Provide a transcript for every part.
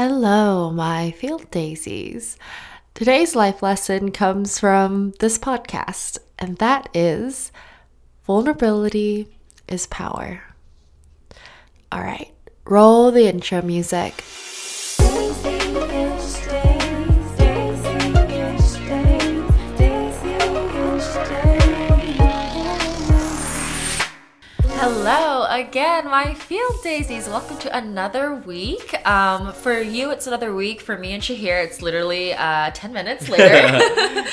Hello, my field daisies. Today's life lesson comes from this podcast, and that is vulnerability is power. All right, roll the intro music. Again, my field daisies. Welcome to another week. Um, for you, it's another week. For me and Shahir, it's literally uh, 10 minutes later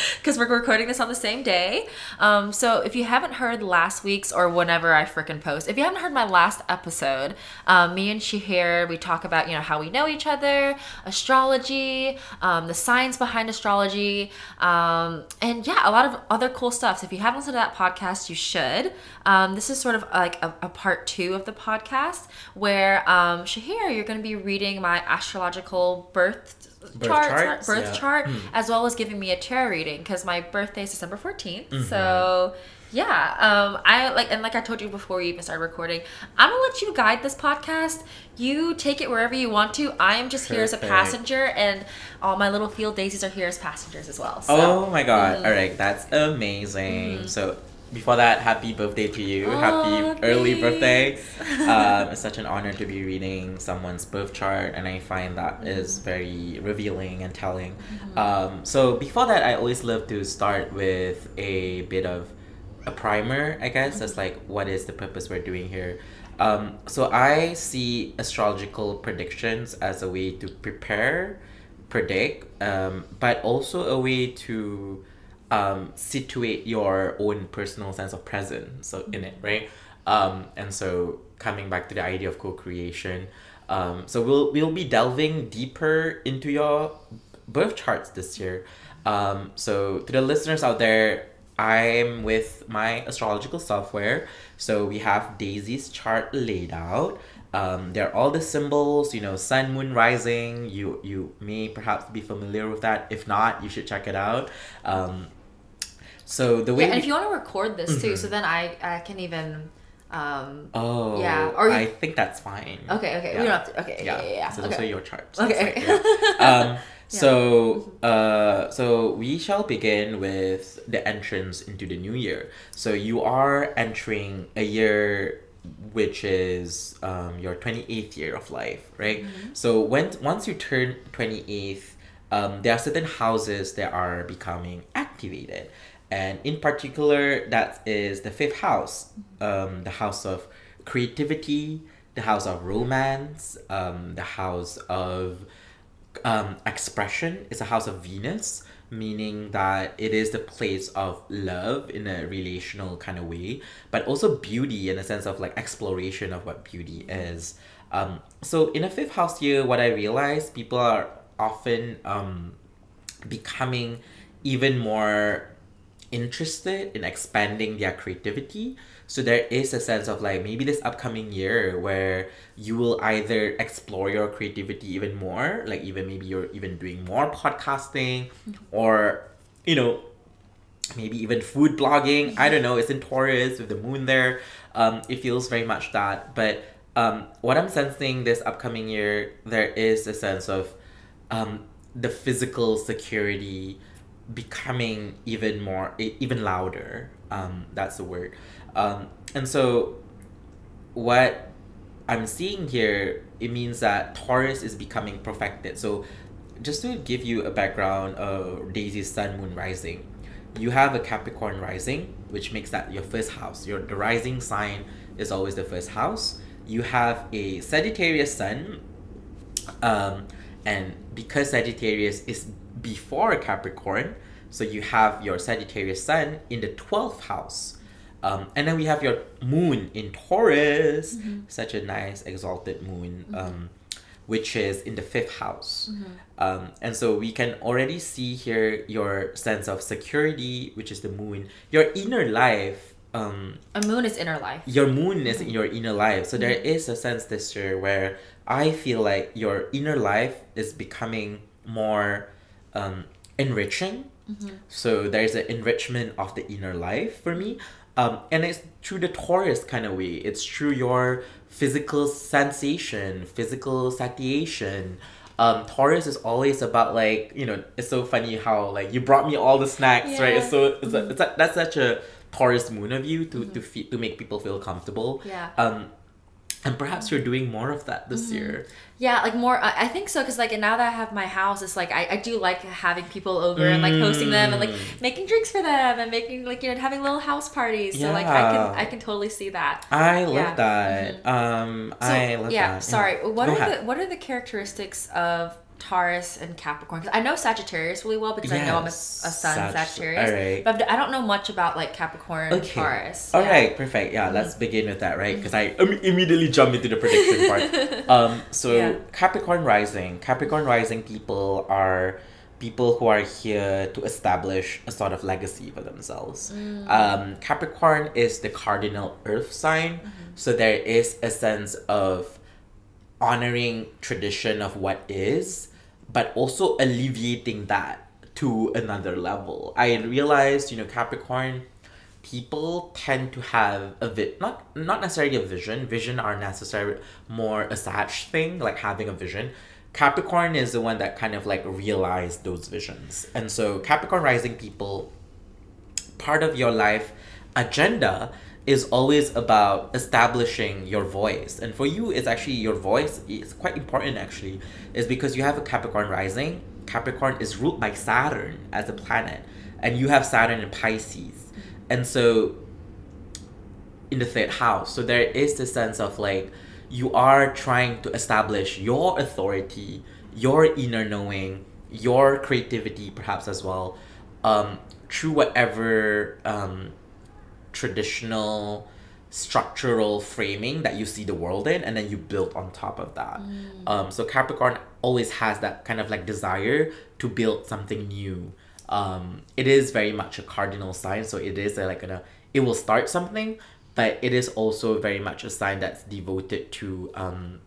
because we're recording this on the same day. Um, so if you haven't heard last week's or whenever I freaking post, if you haven't heard my last episode, um, me and Shahir, we talk about, you know, how we know each other, astrology, um, the science behind astrology, um, and yeah, a lot of other cool stuff. So if you haven't listened to that podcast, you should. Um, this is sort of like a, a, part two of the podcast where um, Shahir, you're going to be reading my astrological birth, Birth chart, charts? birth Yeah. chart, Mm. as well as giving me a tarot reading because my birthday is December 14th. Mm-hmm. So yeah, um, I like and like I told you before we even started recording, I'm gonna let you guide this podcast. You take it wherever you want to. I am just here as a passenger, and all my little field daisies are here as passengers as well. So. Oh my god. Mhm. All right, that's amazing. Mhm. So, before that, happy birthday to you. Aw, happy early birthday. um, it's such an honor to be reading someone's birth chart, and I find that is very revealing and telling. Mm-hmm. Um, so, before that, I always love to start with a bit of a primer, I guess. That's like, what is the purpose we're doing here? Um, so, I see astrological predictions as a way to prepare, predict, um, but also a way to um, situate your own personal sense of presence in it, right? Um, and so coming back to the idea of co-creation, um, so we'll we'll be delving deeper into your birth charts this year. Um, so to the listeners out there, I'm with my astrological software. So we have Daisy's chart laid out. Um, there are all the symbols, you know, sun, moon, rising. You you may perhaps be familiar with that. If not, you should check it out. Um, so the way Yeah, and we- if you want to record this too, Mhm. so then I I can even. Um, oh Yeah, or you- I think that's fine. okay, okay, Yeah. we don't have to. Okay, yeah, yeah, yeah. So okay. those are your charts. Okay. Like, yeah. um, so uh, so we shall begin with the entrance into the new year. So you are entering a year which is um, your 28th year of life, right? Mm-hmm. So when once you turn 28th, um, there are certain houses that are becoming activated. And in particular, that is the fifth house, um, the house of creativity, the house of romance, um, the house of um, expression. It's a house of Venus, meaning that it is the place of love in a relational kind of way, but also beauty in a sense of like exploration of what beauty is. Um, so in a fifth house year, what I realize people are often um, becoming even more interested in expanding their creativity. So there is a sense of like maybe this upcoming year where you will either explore your creativity even more, like even maybe you're even doing more podcasting or you know maybe even food blogging. I don't know. It's in Taurus with the moon there. Um, it feels very much that. But um, what I'm sensing this upcoming year, there is a sense of um, the physical security becoming even more, even louder. Um, that's the word. Um, and so, what I'm seeing here, it means that Taurus is becoming perfected. So, just to give you a background of Daisy's Sun Moon Rising, you have a Capricorn rising, which makes that your first house. Your the rising sign is always the first house. You have a Sagittarius Sun, um, and because Sagittarius is before Capricorn, so you have your Sagittarius Sun in the twelfth house. Um, and then we have your moon in Taurus, such a nice exalted moon, um, which is in the fifth house. Um, and so we can already see here your sense of security, which is the moon, your inner life. Um, A moon is inner life. your moon is in your inner life. So there is a sense this year where I feel like your inner life is becoming more um, enriching. So there's an enrichment of the inner life for me. Um, and it's through the Taurus kind of way. It's through your physical sensation, physical satiation, Um, Taurus is always about like you know it's so funny how like you brought me all the snacks right. It's so it's, a, it's a, that's such a Taurus moon of you to to fe- to make people feel comfortable. Yeah. Um, and perhaps you're doing more of that this Mm-hmm. year. Yeah, like more. I I think so because like now that I have my house, it's like I, I do like having people over and like hosting them and like Mm. making drinks for them and making like you know having little house parties. So like I can I can totally see that. I love Yeah. that. Um, So, I love yeah, that. sorry. What Go are ahead. the what are the characteristics of Taurus and Capricorn? 'Cause I know Sagittarius really well because I know I'm a, a sun Sag- Sagittarius, but I don't know much about like Capricorn and Okay. Taurus. All Yeah. right, perfect. Yeah, let's begin with that, right? Because I Im- immediately jump into the prediction part. Um, so Yeah. Capricorn rising, Capricorn rising people are people who are here to establish a sort of legacy for themselves. Mm. Um, Capricorn is the cardinal Earth sign, Mm-hmm. so there is a sense of honoring tradition of what is, but also alleviating that to another level. I realized, you know, Capricorn people tend to have a vi- not not necessarily a vision. Vision are necessary more a Sag thing, like having a vision. Capricorn is the one that kind of like realized those visions. And so Capricorn rising people part of your life agenda is always about establishing your voice. And for you it's actually your voice is quite important actually is because you have a capricorn rising. Capricorn is ruled by saturn as a planet and you have saturn in pisces. And so in the third house so there is this sense of like you are trying to establish your authority your inner knowing your creativity perhaps as well um, through whatever um, traditional structural framing that you see the world in and then you build on top of that. Um, so capricorn always has that kind of like desire to build something new. Um, it is very much a cardinal sign so it is a, like a it will start something but it is also very much a sign that's devoted to um,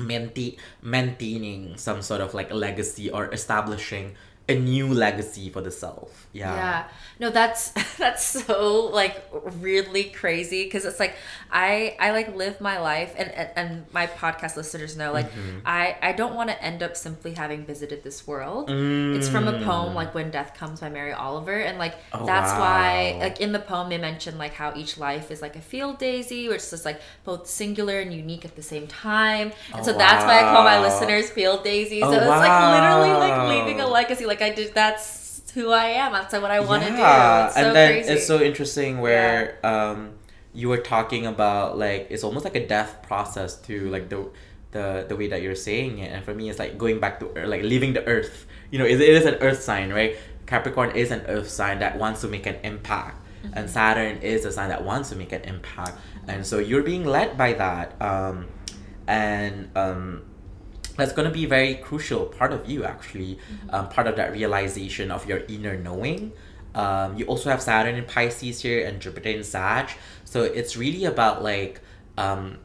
maintain, maintaining some sort of like legacy or establishing a new legacy for the self yeah Yeah. No, that's that's so like really crazy because it's like I I like live my life and and, and my podcast listeners know like Mm-hmm. I I don't want to end up simply having visited this world. It's from a Mm. poem like When Death Comes by Mary Oliver and like Oh, that's why like in the poem they mention like how each life is like a field daisy which is just like both singular and unique at the same time. And Oh, so that's why I call my listeners field daisies. Oh, so it's like literally like leaving a legacy like I did that's who I am. That's what I want to do. Yeah, It's so and then crazy. it's so interesting where um you were talking about like it's almost like a death process to like the the the way that you're saying it, and for me it's like going back to earth, like leaving the earth. You know, it, it is an earth sign, right? Capricorn is an earth sign that wants to make an impact, Mm-hmm. and Saturn is a sign that wants to make an impact, and so you're being led by that, um, and um that's going to be a very crucial part of you actually um, part of that realization of your inner knowing. Um, you also have saturn in pisces here and jupiter in sag. So it's really about like um,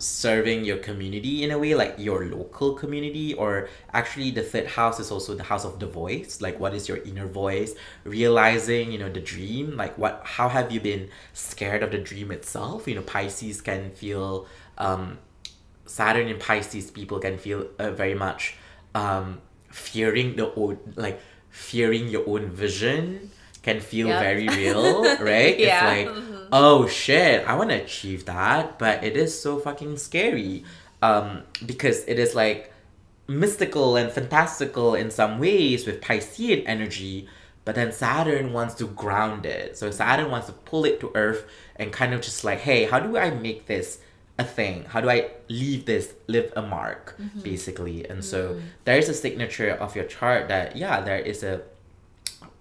serving your community in a way like your local community or actually the third house is also the house of the voice. Like what is your inner voice? Realizing you know the dream like what how have you been scared of the dream itself? You know pisces can feel um Saturn in Pisces people can feel uh, very much um, fearing the own like fearing your own vision can feel Yep. very real, right? Yeah. It's like, oh shit, I want to achieve that, but it is so fucking scary um, because it is like mystical and fantastical in some ways with Piscean energy, but then Saturn wants to ground it. So Saturn wants to pull it to Earth and kind of just like, hey, how do I make this a thing? How do I leave this, leave a mark, basically? And so there is a signature of your chart that, yeah, there is a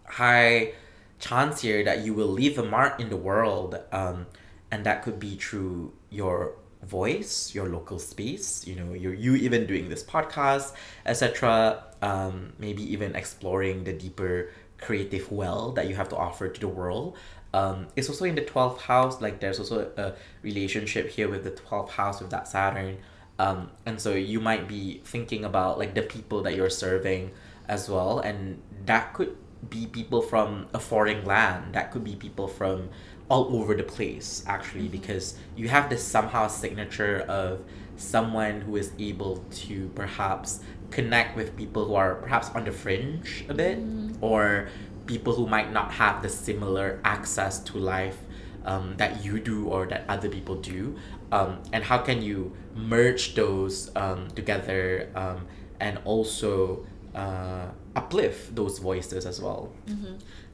high chance here that you will leave a mark in the world. Um, and that could be through your voice, your local space, you know, you you even doing this podcast, etc. Um, maybe even exploring the deeper creative well that you have to offer to the world. Um, it's also in the 12th house, like there's also a relationship here with the 12th house with that Saturn. Um, and so you might be thinking about like the people that you're serving as well. And that could be people from a foreign land, that could be people from all over the place actually because you have this somehow signature of someone who is able to perhaps connect with people who are perhaps on the fringe a bit or people who might not have the similar access to life um, that you do or that other people do. Um, and how can you merge those um, together um, and also uh, uplift those voices as well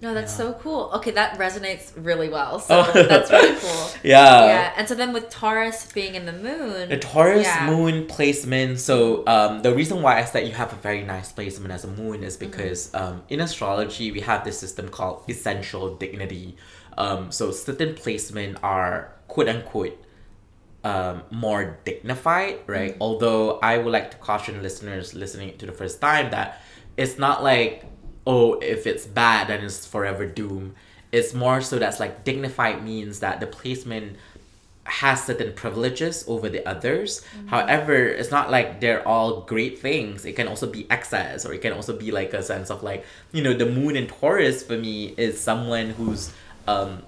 No, that's Yeah. so cool. Okay, that resonates really well. So Oh. that's really cool. yeah yeah, and so then with Taurus being in the moon, The Taurus Yeah. moon placement. So um, the reason why I said you have a very nice placement as a moon is Mm-hmm. because um, in astrology we have this system called essential dignity. Um, so certain placement are quote unquote um, more dignified, right? Mm-hmm. Although I would like to caution listeners listening to the first time that it's not like oh if it's bad then it's forever doom. It's more so that's like dignified means that the placement has certain privileges over the others. However, it's not like they're all great things. It can also be excess, or it can also be like a sense of like, you know, the moon in Taurus for me is someone who's um,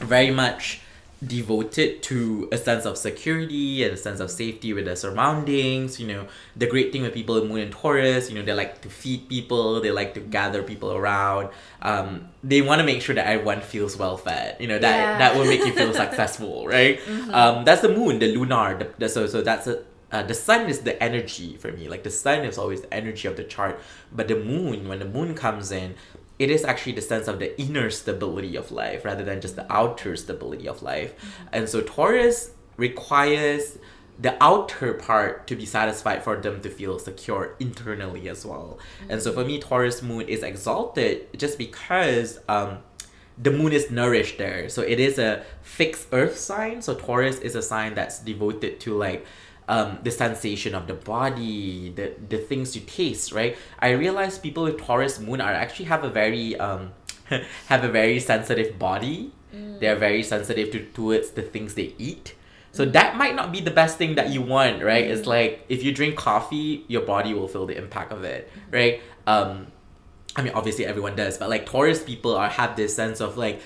very much devoted to a sense of security and a sense of safety with their surroundings. You know, the great thing with people in Moon and Taurus, you know, they like to feed people, they like to gather people around. Um, they want to make sure that everyone feels well fed. You know, that Yeah. that will make you feel successful, right? Um, that's the moon, the lunar. The, the, so so that's a uh, the sun is the energy for me. Like the sun is always the energy of the chart, but the moon, when the moon comes in, it is actually the sense of the inner stability of life rather than just the outer stability of life. And so Taurus requires the outer part to be satisfied for them to feel secure internally as well. And so for me, Taurus moon is exalted just because um, the moon is nourished there. So it is a fixed earth sign. So Taurus is a sign that's devoted to like um, the sensation of the body, the the things you taste, right? I realize people with Taurus moon are actually have a very um have a very sensitive body. They're very sensitive to towards the things they eat. So that might not be the best thing that you want, right? It's like if you drink coffee, your body will feel the impact of it, right? Um, I mean, obviously everyone does, but like Taurus people are have this sense of like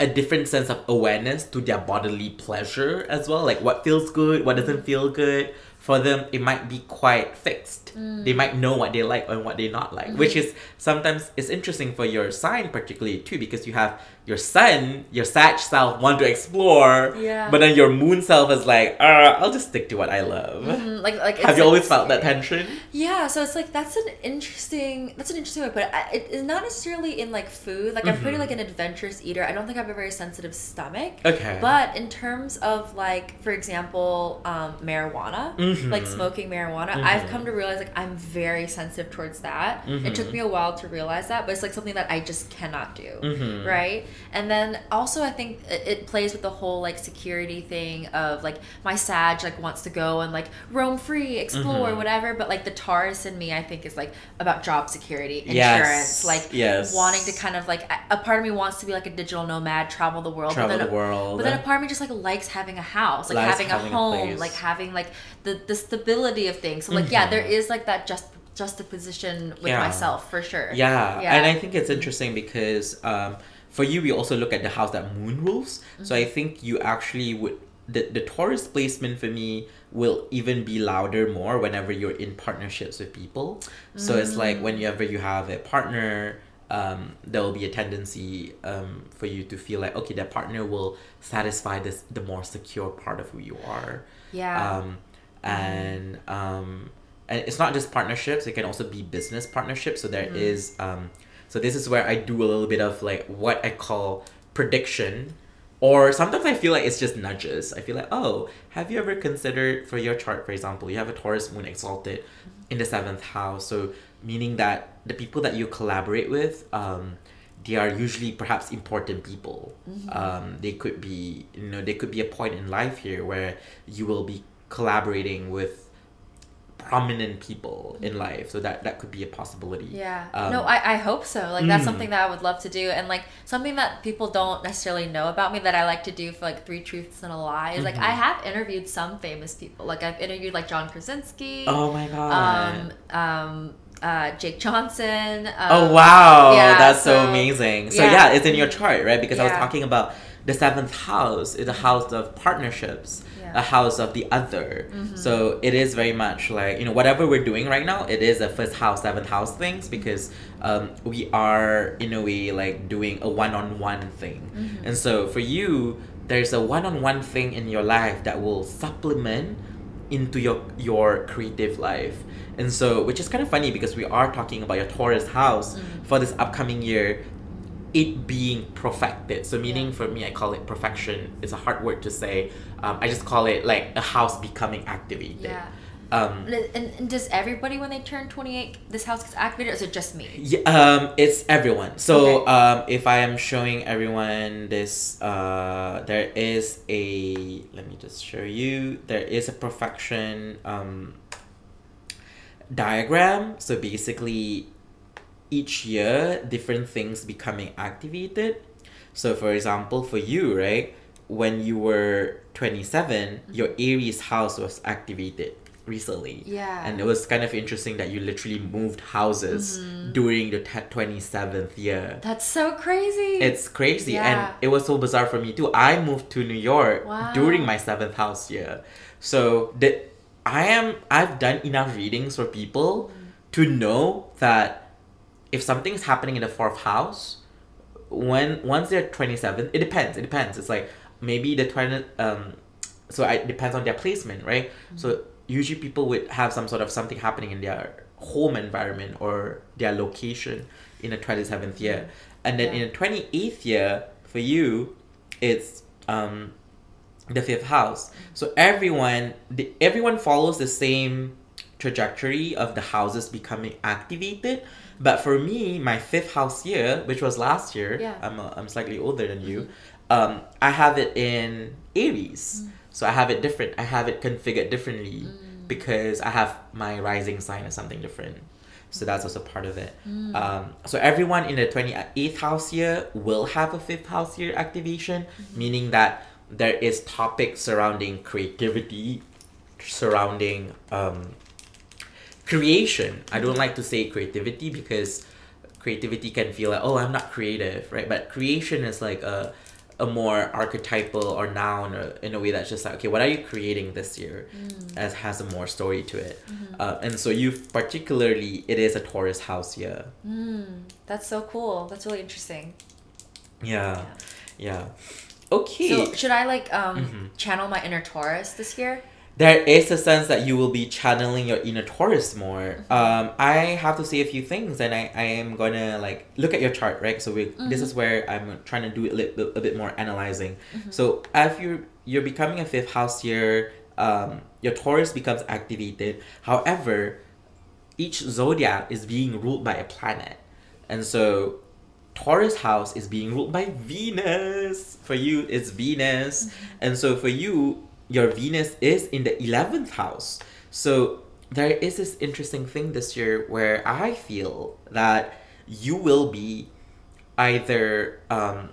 a different sense of awareness to their bodily pleasure as well. Like what feels good, what doesn't feel good. For them, it might be quite fixed. Mm. They might know what they like and what they not like, which mm-hmm. is sometimes it's interesting for your sign particularly too, because you have your sun, your Sag self want to explore, Yeah. but then your moon self is like, uh, I'll just stick to what I love. Mm, like like Have you like always felt that tension? Yeah, so it's like that's an interesting that's an interesting way to put it. I- It is not necessarily in like food. Like I'm pretty Mhm. like an adventurous eater. I don't think I have a very sensitive stomach. Okay. But in terms of like, for example, um, marijuana, Mhm. like smoking marijuana, I've Mhm. come to realize like I'm very sensitive towards that. It took Mhm. me a while to realize that, but it's like something that I just cannot do. Right? And then also I think it, it plays with the whole like security thing of like my Sag like wants to go and like roam free, explore, Mhm. whatever. But like the Taurus in me, I think is like about job security, Yes. insurance, like Yes. wanting to kind of like a- a part of me wants to be like a digital nomad, travel the world. Travel but then the world. But then a part of me just like likes having a house, like having, having a a home, place. like having like the the stability of things. So like yeah, Mhm. there is like that just juxtaposition with Yeah. myself for sure. Yeah. Yeah. and I think it's interesting because um, for you, we also look at the house that moon rules. So I think you actually would the the Taurus placement for me will even be louder more whenever you're in partnerships with people. So it's like whenever you have a partner. Um, there will be a tendency um, for you to feel like okay that partner will satisfy this the more secure part of who you are Yeah. um, and um, and it's not just partnerships it can also be business partnerships so there is um, so this is where i do a little bit of like what i call prediction. Or sometimes i feel like it's just nudges. I feel like oh have you ever considered for your chart for example you have a taurus moon exalted in the seventh house. So meaning that the people that you collaborate with um, they are usually perhaps important people. Um, they could be you know there could be a point in life here where you will be collaborating with prominent people in life so that that could be a possibility Yeah. Um, no, I, I hope so. Like that's Mm. something that I would love to do, and like something that people don't necessarily know about me that I like to do for like three truths and a lie is like Mhm. I have interviewed some famous people. Like I've interviewed like John Krasinski. oh my god Um. Um. Uh. Jake Johnson. Um, oh wow yeah, that's so, so- amazing so yeah. yeah. it's in your chart right because i was talking about the seventh house is a house of partnerships Yeah. A house of the other. Mhm. So it is very much like you know whatever we're doing right now. It is a first house, seventh house things because um, we are in a way like doing a one-on-one thing. Mhm. And so for you, there's a one-on-one thing in your life that will supplement into your your creative life. And so which is kind of funny because we are talking about your Taurus house Mm. for this upcoming year it being perfected. So meaning Yeah. for me I call it perfection. It's a hard word to say. Um, I just call it like a house becoming activated. Yeah. Um, And, and does everybody when they turn 28 this house gets activated or is it just me? Yeah, um, it's everyone. So, Okay. um, if I am showing everyone this, uh, there is a. Let me just show you. There is a perfection um, diagram. So basically, each year, different things becoming activated. So, for example, for you, right, when you were twenty your Aries house was activated recently. Yeah. And it was kind of interesting that you literally moved houses Mhm. during the te- 27th year. That's so crazy. It's crazy. Yeah. And it was so bizarre for me too. I moved to New York Wow. during my seventh house year. So the, I am I've done enough readings for people to know that if something is happening in the fourth house, when once they're 27, it depends. It depends. It's like maybe the 20 um so it depends on their placement, right? So usually people would have some sort of something happening in their home environment or their location in the 27th year. And then Yeah. in the 28th year, for you, it's um the fifth house. So everyone the, everyone follows the same trajectory of the houses becoming activated. But for me, my fifth house year, which was last year, Yeah. I'm, uh, I'm slightly older than you, um, I have it in Aries. So I have it different. I have it configured differently because I have my rising sign as something different. So that's also part of it. Mm. Um, so everyone in the 28th house year will have a fifth house year activation, meaning that there is topics surrounding creativity, surrounding um, creation. I don't like to say creativity because creativity can feel like, oh, I'm not creative, right? But creation is like a, a more archetypal or noun or in a way that's just like, okay, what are you creating this year? As has a more story to it. Uh, and so you particularly, it is a Taurus house year. Mm, that's so cool. That's really interesting. Yeah. Yeah. Okay. So should I like um Mhm. channel my inner Taurus this year? There is a sense that you will be channeling your inner Taurus more. Mm-hmm. Um, I have to say a few things, and I, I am gonna like look at your chart, right? So we, this Mm-hmm. is where I'm trying to do a, a bit more analyzing. Mm-hmm. So if you you're becoming a fifth house year, um, your Taurus becomes activated. However, each zodiac is being ruled by a planet, and so Taurus house is being ruled by Venus. For you, it's Venus. Mm-hmm. And so for you, your Venus is in the 11th house. So there is this interesting thing this year where I feel that you will be either um,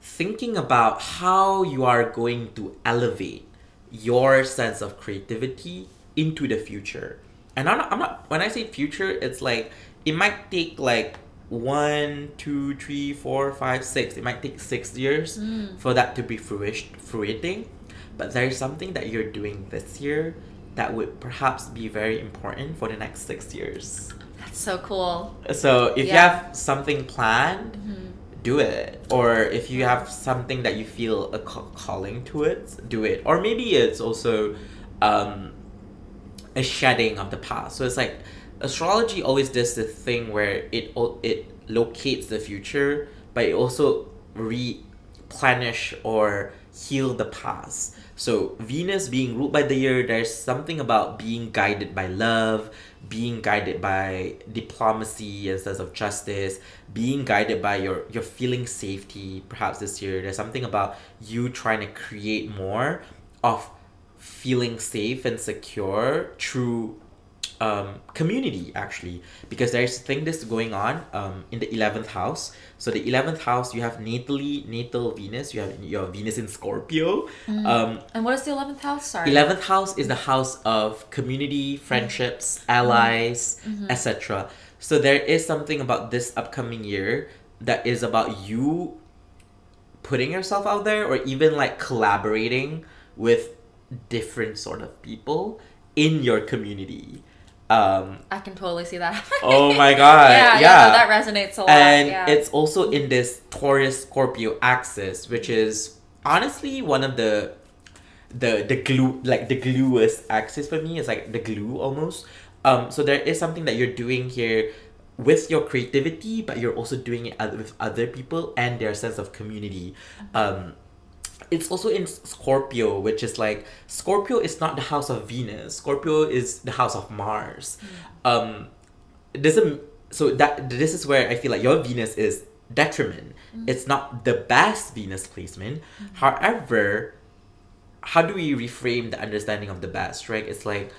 thinking about how you are going to elevate your sense of creativity into the future. And I'm not, I'm not when I say future, it's like it might take like one, two, three, four, five, six. It might take six years Mm. for that to be fruish- fruiting. But there is something that you're doing this year that would perhaps be very important for the next six years. That's so cool. So if you have something planned, Mhm. do it. Or if you have something that you feel a ca- calling to it, do it. Or maybe it's also um, a shedding of the past. So it's like astrology always does the thing where it it locates the future, but it also replenish or heal the past. So Venus being ruled by the year, there's something about being guided by love, being guided by diplomacy and sense of justice, being guided by your your feeling safety. Perhaps this year, there's something about you trying to create more of feeling safe and secure through um, community actually. Because there's a thing that's going on um, in the 11th house. So the 11th house you have natally natal venus. You have your venus in scorpio. Um, And what is the eleventh house? Sorry. 11th house is the house of community friendships allies etc so there is something about this upcoming year that is about you putting yourself out there or even like collaborating with different sort of people in your community. Um, I can totally see that. oh my god! yeah, yeah, yeah, no, that resonates a lot. and yeah. it's also in this Taurus Scorpio axis, which is honestly one of the the the glue like the gluest axis for me. It's like the glue almost. Um, so there is something that you're doing here with your creativity, but you're also doing it with other people and their sense of community. Um, it's also in Scorpio, which is like Scorpio is not the house of Venus. Scorpio is the house of Mars. Hmm. Um, it doesn't so that this is where I feel like your Venus is detriment. Hmm. It's not the best Venus placement. Hmm. However, how do we reframe the understanding of the best, right? It's like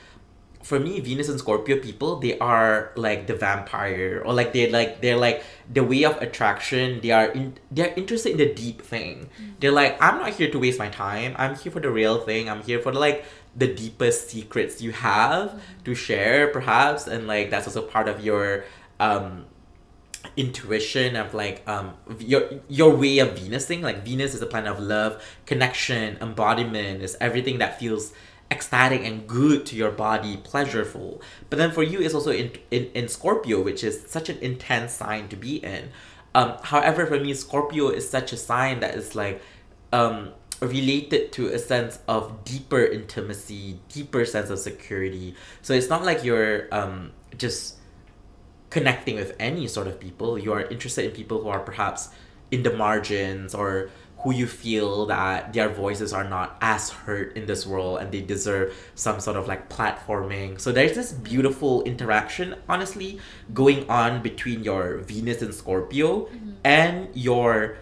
for me, Venus and Scorpio people, they are like the vampire, or like they're like they're like the way of attraction. They are in they're interested in the deep thing. They're like, I'm not here to waste my time. I'm here for the real thing. I'm here for like the deepest secrets you have to share, perhaps, and like that's also part of your um intuition of like um your your way of Venus thing. Like Venus is a planet of love, connection, embodiment, is everything that feels ecstatic and good to your body, pleasureful. But then for you it's also in in, in Scorpio, which is such an intense sign to be in. Um however for me Scorpio is such a sign that is like um related to a sense of deeper intimacy, deeper sense of security. So it's not like you're um just connecting with any sort of people. You are interested in people who are perhaps in the margins or who you feel that their voices are not as heard in this world and they deserve some sort of like platforming. So there's this beautiful interaction, honestly, going on between your Venus and Scorpio mm-hmm. and your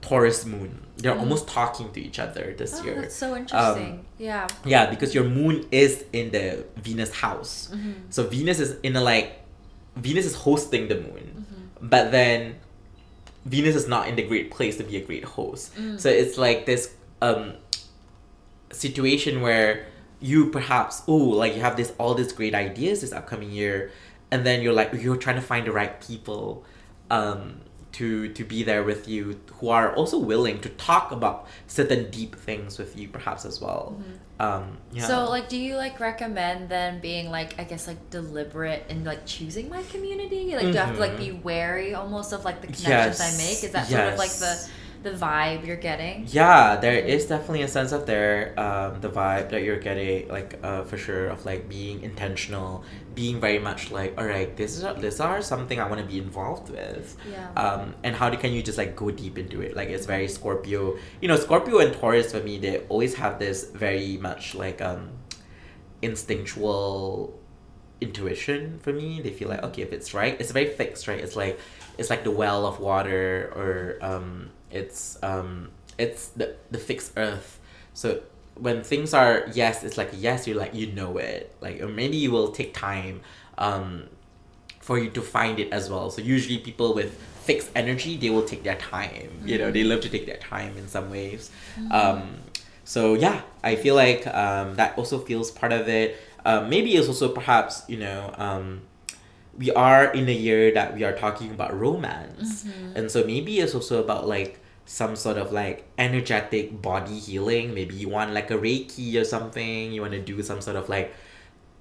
Taurus moon. They're mm-hmm. almost talking to each other this oh, year. that's so um, interesting. yeah. Yeah, because your moon is in the Venus house. Mm-hmm. So Venus is in a like Venus is hosting the moon. Mm-hmm. But then Venus is not in the great place to be a great host. So it's like this um situation where you perhaps oh like you have this all these great ideas this upcoming year and then you're like you're trying to find the right people um to to be there with you who are also willing to talk about certain deep things with you perhaps as well um yeah So like do you like recommend then being like I guess like deliberate in like choosing my community? Like do I have to like be wary almost of like the connections I make? Is that sort of like the yes. The vibe you're getting? yeah there is definitely a sense of there um the vibe that you're getting like uh for sure of like being intentional being very much like all right this is this are something i want to be involved with Yeah. um and how do, can you just like go deep into it like it's very scorpio you know scorpio and taurus for me they always have this very much like um instinctual intuition for me they feel like okay if it's right it's very fixed right it's like it's like the well of water or um it's um it's the the fixed earth. So when things are yes it's like yes you're like you know it. Like or maybe you will take time um for you to find it as well. So usually people with fixed energy they will take their time. You know they love to take their time in some ways. Um so yeah i feel like um that also feels part of it. Um, maybe it's also perhaps you know um, we are in a year that we are talking about romance. Mm-hmm. And so maybe it's also about like some sort of like energetic body healing. Maybe you want like a reiki or something. You want to do some sort of like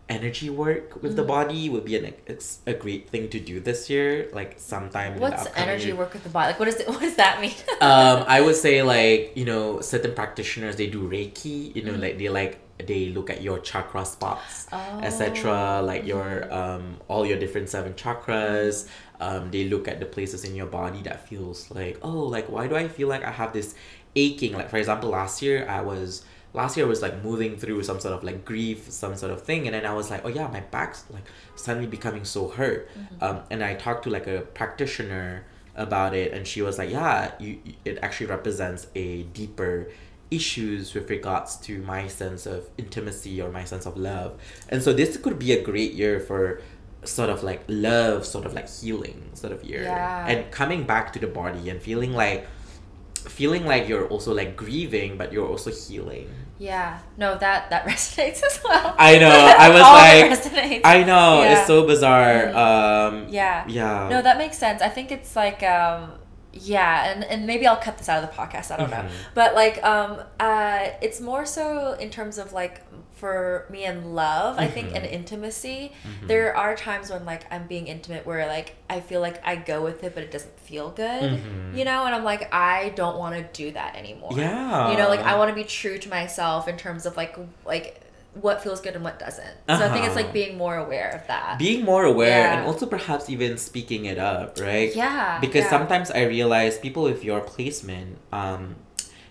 energy work with the mm-hmm. body would be an it's a great thing to do this year like sometime What's energy work with the body? Like what does it, what does that mean? um i would say like you know certain practitioners they do reiki you know mm-hmm. like they like they look at your chakra spots Oh. etc like your um all your different seven chakras. Um they look at the places in your body that feels like oh like why do i feel like i have this aching? Like for example last year i was last year I was like moving through some sort of like grief some sort of thing and then i was like oh yeah my back's like suddenly becoming so hurt. Um and i talked to like a practitioner about it and she was like yeah you- it actually represents a deeper issues with regards to my sense of intimacy or my sense of love and so this could be a great year for sort of like love sort of like healing sort of year Yeah. and coming back to the body and feeling like feeling like you're also like grieving but you're also healing yeah. No, that that resonates as well. i know i was like i know Yeah. it's so bizarre um yeah. yeah No, that makes sense. I think it's like um yeah and, and maybe i'll cut this out of the podcast i don't know Mhm. but like um uh it's more so in terms of like for me and love i think and intimacy Mhm. there are times when like i'm being intimate where like i feel like i go with it but it doesn't feel good Mhm. you know and i'm like i don't want to do that anymore Yeah. you know like i want to be true to myself in terms of like like what feels good and what doesn't so i think it's Uh-huh. like being more aware of that being more aware Yeah. and also perhaps even speaking it up, right? yeah Because yeah. sometimes I realize people with your placement, um,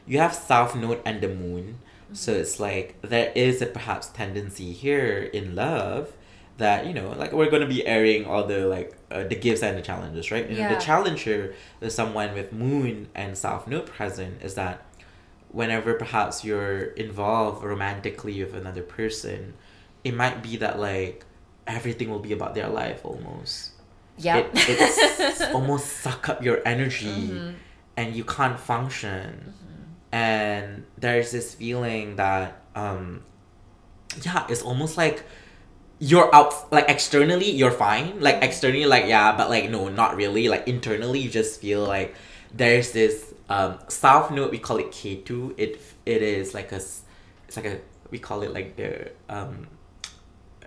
you have South Node and the Moon, so Mm-hmm. it's like there is a perhaps tendency here in love that you know, like we're gonna be airing all the like uh, the gifts and the challenges, right? You know, Yeah. the challenge here with someone with Moon and South Node present is that whenever perhaps you're involved romantically with another person, it might be that like everything will be about their life almost. yeah It, it's almost suck up your energy Mhm. and you can't function. And there's this feeling that um yeah, it's almost like you're out like externally you're fine. Like externally like yeah, but like no, not really. Like internally you just feel like there's this um south node we call it Ketu. It it is like a it's like a we call it like the um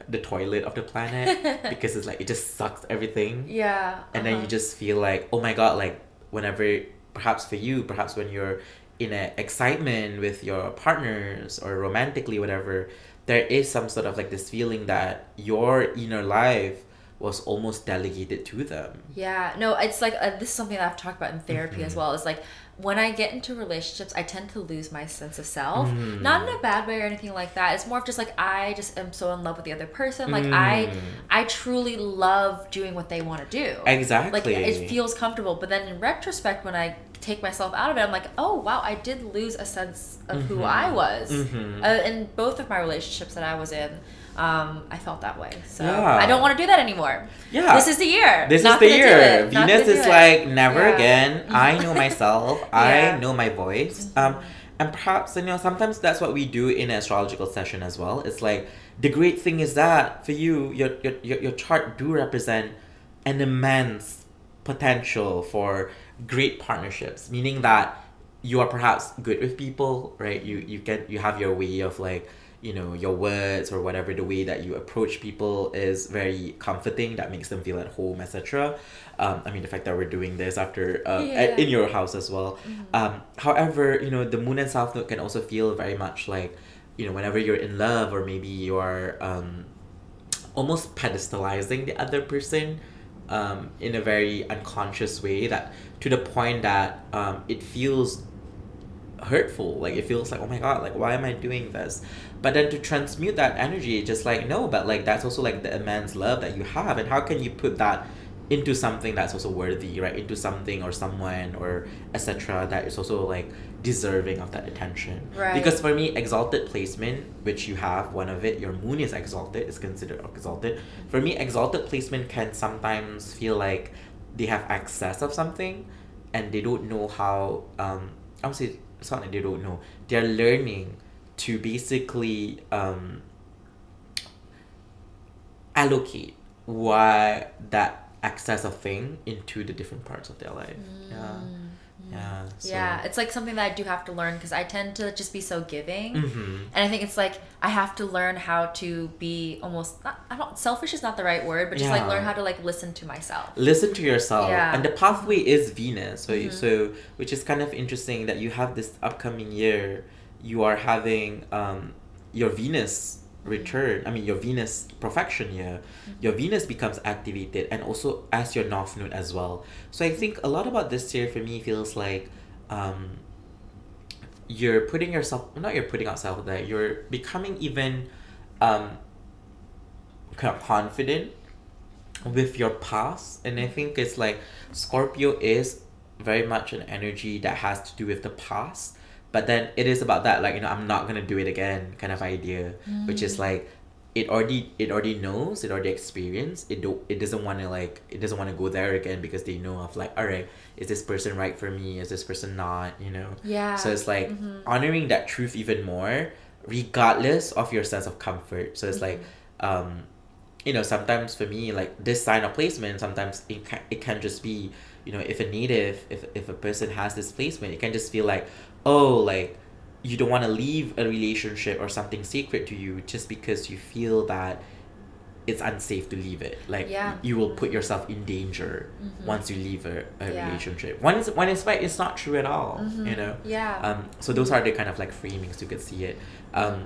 the toilet of the planet because it's like it just sucks everything yeah and then uh-huh. you just feel like oh my god like whenever perhaps for you perhaps when you're in a excitement with your partners or romantically whatever there is some sort of like this feeling that your inner life was almost delegated to them Yeah, no, it's like uh, this is something that I've talked about in therapy as Mhm. well. Is like when I get into relationships, I tend to lose my sense of self. Mhm. Not in a bad way or anything like that. It's more of just like I just am so in love with the other person. Like I, Mm. I truly love doing what they want to do. exactly Like it feels comfortable. But then in retrospect, when I take myself out of it, I'm like, oh wow, I did lose a sense of who Mhm. I was. Mhm. Uh, in both of my relationships that I was in, um, I felt that way. So Yeah. I don't want to do that anymore. yeah This is the year. This Not is the year. Venus is like never Yeah. again. I know myself. Yeah. I know my voice. Um, and perhaps you know sometimes that's what we do in an astrological session as well. It's like the great thing is that for you, your your your, your chart do represent an immense potential for great partnerships. Meaning that you are perhaps good with people, right? You you get you have your way of like you know your words or whatever the way that you approach people is very comforting that makes them feel at home etc um, i mean the fact that we're doing this after uh, Yeah. at- in your house as well. Um, however you know the moon and south node can also feel very much like you know whenever you're in love or maybe you're um, almost pedestalizing the other person um, in a very unconscious way that to the point that um, it feels hurtful. Like it feels like oh my god like why am i doing this but then to transmute that energy just like no but like that's also like the immense love that you have. And how can you put that into something that's also worthy right? Into something or someone or etc that is also like deserving of that attention. Right. because for me exalted placement which you have one of it your moon is exalted is considered exalted. For me exalted placement can sometimes feel like they have access of something and they don't know how um i would say it's not like they don't know. They're learning to basically um allocate why that access of thing into the different parts of their life yeah yeah so. Mm. Yeah, it's like something that I do have to learn because I tend to just be so giving. Mhm. And I think it's like I have to learn how to be almost not, I don't selfish is not the right word, but just like learn how to like listen to myself. listen to yourself Yeah. and the pathway is venus so Mhm. so which is kind of interesting that you have this upcoming year you are having um your venus return i mean your venus perfection year your venus becomes activated and also as your north node as well. So i think a lot about this year for me feels like um you're putting yourself not you're putting yourself there you're becoming even um kind of confident with your past. And i think it's like scorpio is very much an energy that has to do with the past but then it is about that like you know i'm not gonna do it again kind of idea which is like it already it already knows it already experienced it do it doesn't want to like it doesn't want to go there again because they know of like all right is this person right for me? Is this person not? You know? Yeah. so it's like Mhm. honoring that truth even more regardless of your sense of comfort. So it's like um you know, sometimes for me, like this sign of placement, sometimes it can, it can just be, you know, if a native, if, if a person has this placement, it can just feel like, oh, like you don't want to leave a relationship or something sacred to you just because you feel that it's unsafe to leave it. Like Yeah. you will put yourself in danger Mhm. once you leave a, a Yeah. relationship. When it's when it's fact, it's not true at all. Mhm. You know. Yeah. Um, so those are the kind of like framings you could see it. Um,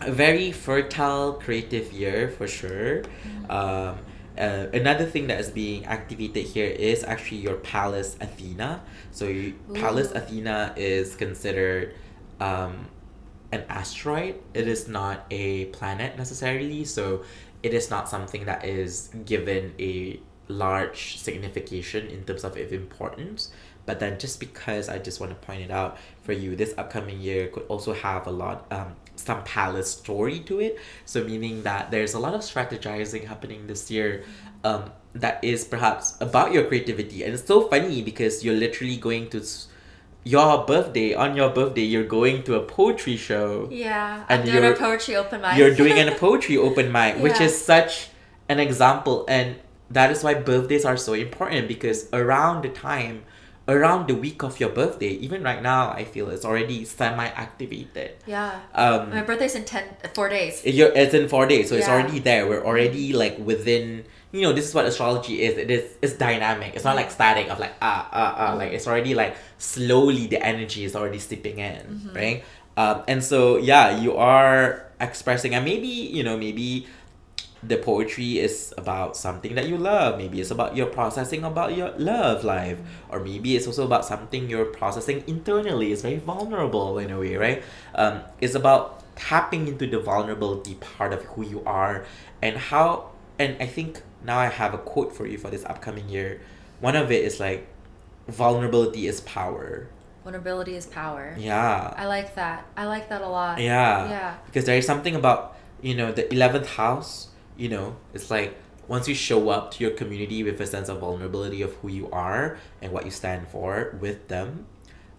a very fertile creative year for sure. Mm-hmm. Um, uh, another thing that is being activated here is actually your Pallas Athena. So you, Pallas Athena is considered um, an asteroid. It is not a planet necessarily. So it is not something that is given a large signification in terms of its importance. But then just because I just want to point it out for you, this upcoming year could also have a lot um some Pallas story to it. So meaning that there's a lot of strategizing happening this year um that is perhaps about your creativity. And it's so funny because you're literally going to your birthday on your birthday you're going to a poetry show yeah. and doing a you're- poetry open mic. you're doing a poetry open mic, which is such an example, and that is why birthdays are so important because around the time, around the week of your birthday, even right now, I feel it's already semi-activated. yeah. Um, My birthday's in ten four days. it's in four days, so it's already there. We're already like within. You know, this is what astrology is. It is it's dynamic. It's not like static of like ah ah ah. Like it's already like slowly the energy is already seeping in, Mm-hmm. right? Um, and so yeah, you are expressing, and maybe you know maybe the poetry is about something that you love. Maybe it's about your processing about your love life, or maybe it's also about something you're processing internally. It's very vulnerable in a way, right? Um, it's about tapping into the vulnerability part of who you are and how. And I think now I have a quote for you for this upcoming year. One of it is like, vulnerability is power. Vulnerability is power. Yeah. I like that. I like that a lot. Yeah. Yeah. Because there is something about, you know, the 11th house, you know, it's like once you show up to your community with a sense of vulnerability of who you are and what you stand for with them,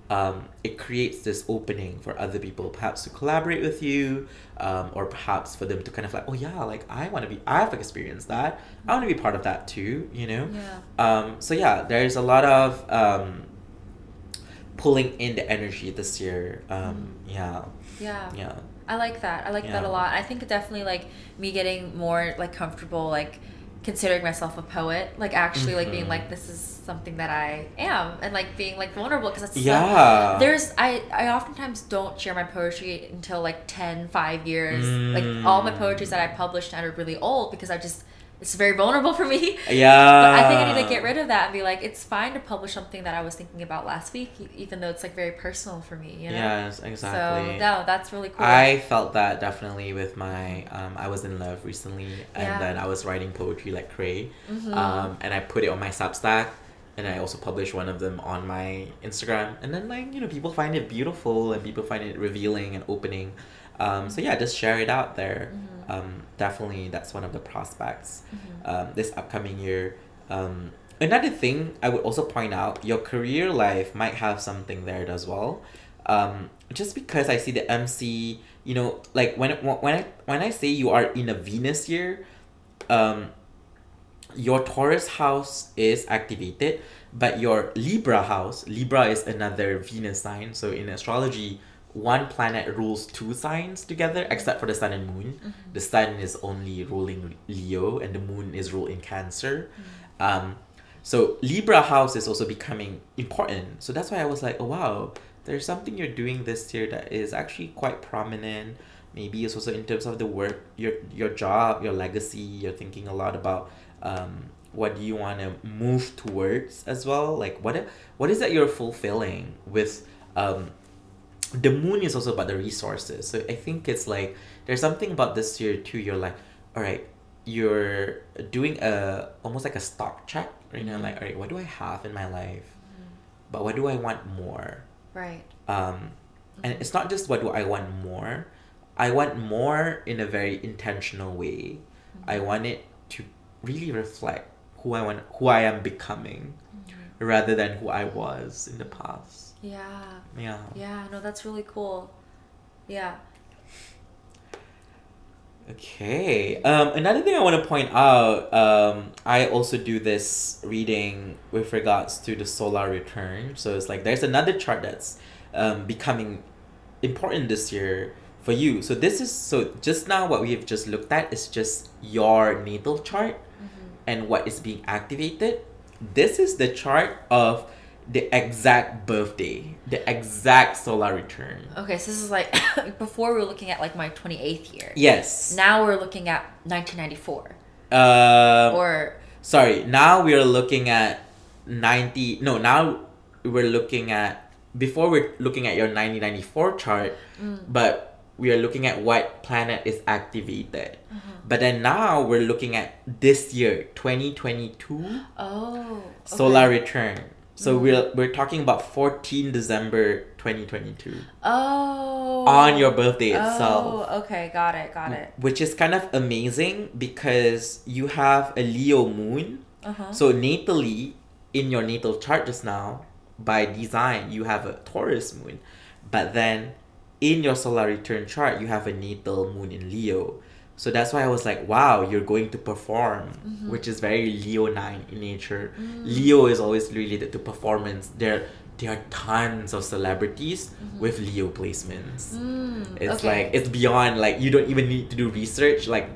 um, it creates this opening for other people perhaps to collaborate with you um, or perhaps for them to kind of like, oh yeah, like I want to be, I've experienced that. I want to be part of that too, you know? Yeah. Um, so yeah, there's a lot of um, pulling in the energy this year. Um, yeah, Yeah. yeah. I like that. I like that a lot. I think definitely like me getting more like comfortable like considering myself a poet, like actually like being Mhm. like this is something that I am and like being like vulnerable because so- Yeah. there's I I oftentimes don't share my poetry until like 10 5 years. Like Mm. all my poetries that I published are really old because I just it's very vulnerable for me. yeah. But I think I need to get rid of that and be like, it's fine to publish something that I was thinking about last week, even though it's like very personal for me. You know. Yes, exactly. So no, that's really cool. I felt that definitely with my um, I was in love recently, and Yeah. then I was writing poetry like cray, Mhm. um, and I put it on my Substack, and I also published one of them on my Instagram, and then like you know people find it beautiful and people find it revealing and opening, um, so yeah, just share it out there. Mhm. Um, definitely, that's one of the prospects Mhm. um, this upcoming year. Um, another thing I would also point out, your career life might have something there as well. Um, just because I see the MC, you know, like when when I when I say you are in a Venus year, um, your Taurus house is activated, but your Libra house, Libra is another Venus sign. So in astrology, one planet rules two signs together, except for the sun and moon. The sun is only ruling Leo, and the moon is ruling Cancer. Um, so Libra house is also becoming important. So that's why I was like, oh wow, there's something you're doing this year that is actually quite prominent. Maybe it's also in terms of the work, your your job, your legacy. You're thinking a lot about um, what do you want to move towards as well. Like what what is that you're fulfilling with um, the moon is also about the resources. So I think it's like there's something about this year too. You're like, all right, you're doing a almost like a stock check. You know, Mhm. like, all right, what do I have in my life? But what do I want more? Right. Um, and Mhm. it's not just what do I want more. I want more in a very intentional way. I want it to really reflect who I want, who I am becoming, rather than who I was in the past. Yeah. Yeah. Yeah. No, that's really cool. Yeah. Okay. Um, another thing I want to point out, um, I also do this reading with regards to the solar return. So it's like there's another chart that's um, becoming important this year for you. So this is so just now what we have just looked at is just your natal chart and what is being activated. This is the chart of the exact birthday, the exact solar return. Okay, so this is like before we were looking at like my 28th year. Yes. Now we're looking at 1994. Um, Or sorry. Now we are looking at ninety. No, now we're looking at before we're looking at your nineteen ninety four chart, Mm. but we are looking at what planet is activated. Uh-huh. But then now we're looking at this year, twenty twenty two. oh, solar return. So Mm. we're we're talking about 14 December 2022 Oh. on your birthday itself, Oh, okay, got it, got it. which is kind of amazing because you have a Leo moon. Uh-huh. So natally in your natal chart just now, by design you have a Taurus moon, but then in your solar return chart you have a natal moon in Leo. So that's why I was like, wow, you're going to perform, Mm-hmm. which is very Leonine in nature. Mm. Leo is always related to performance. There, there are tons of celebrities Mm-hmm. with Leo placements. Mm, It's okay. like it's beyond like you don't even need to do research. Like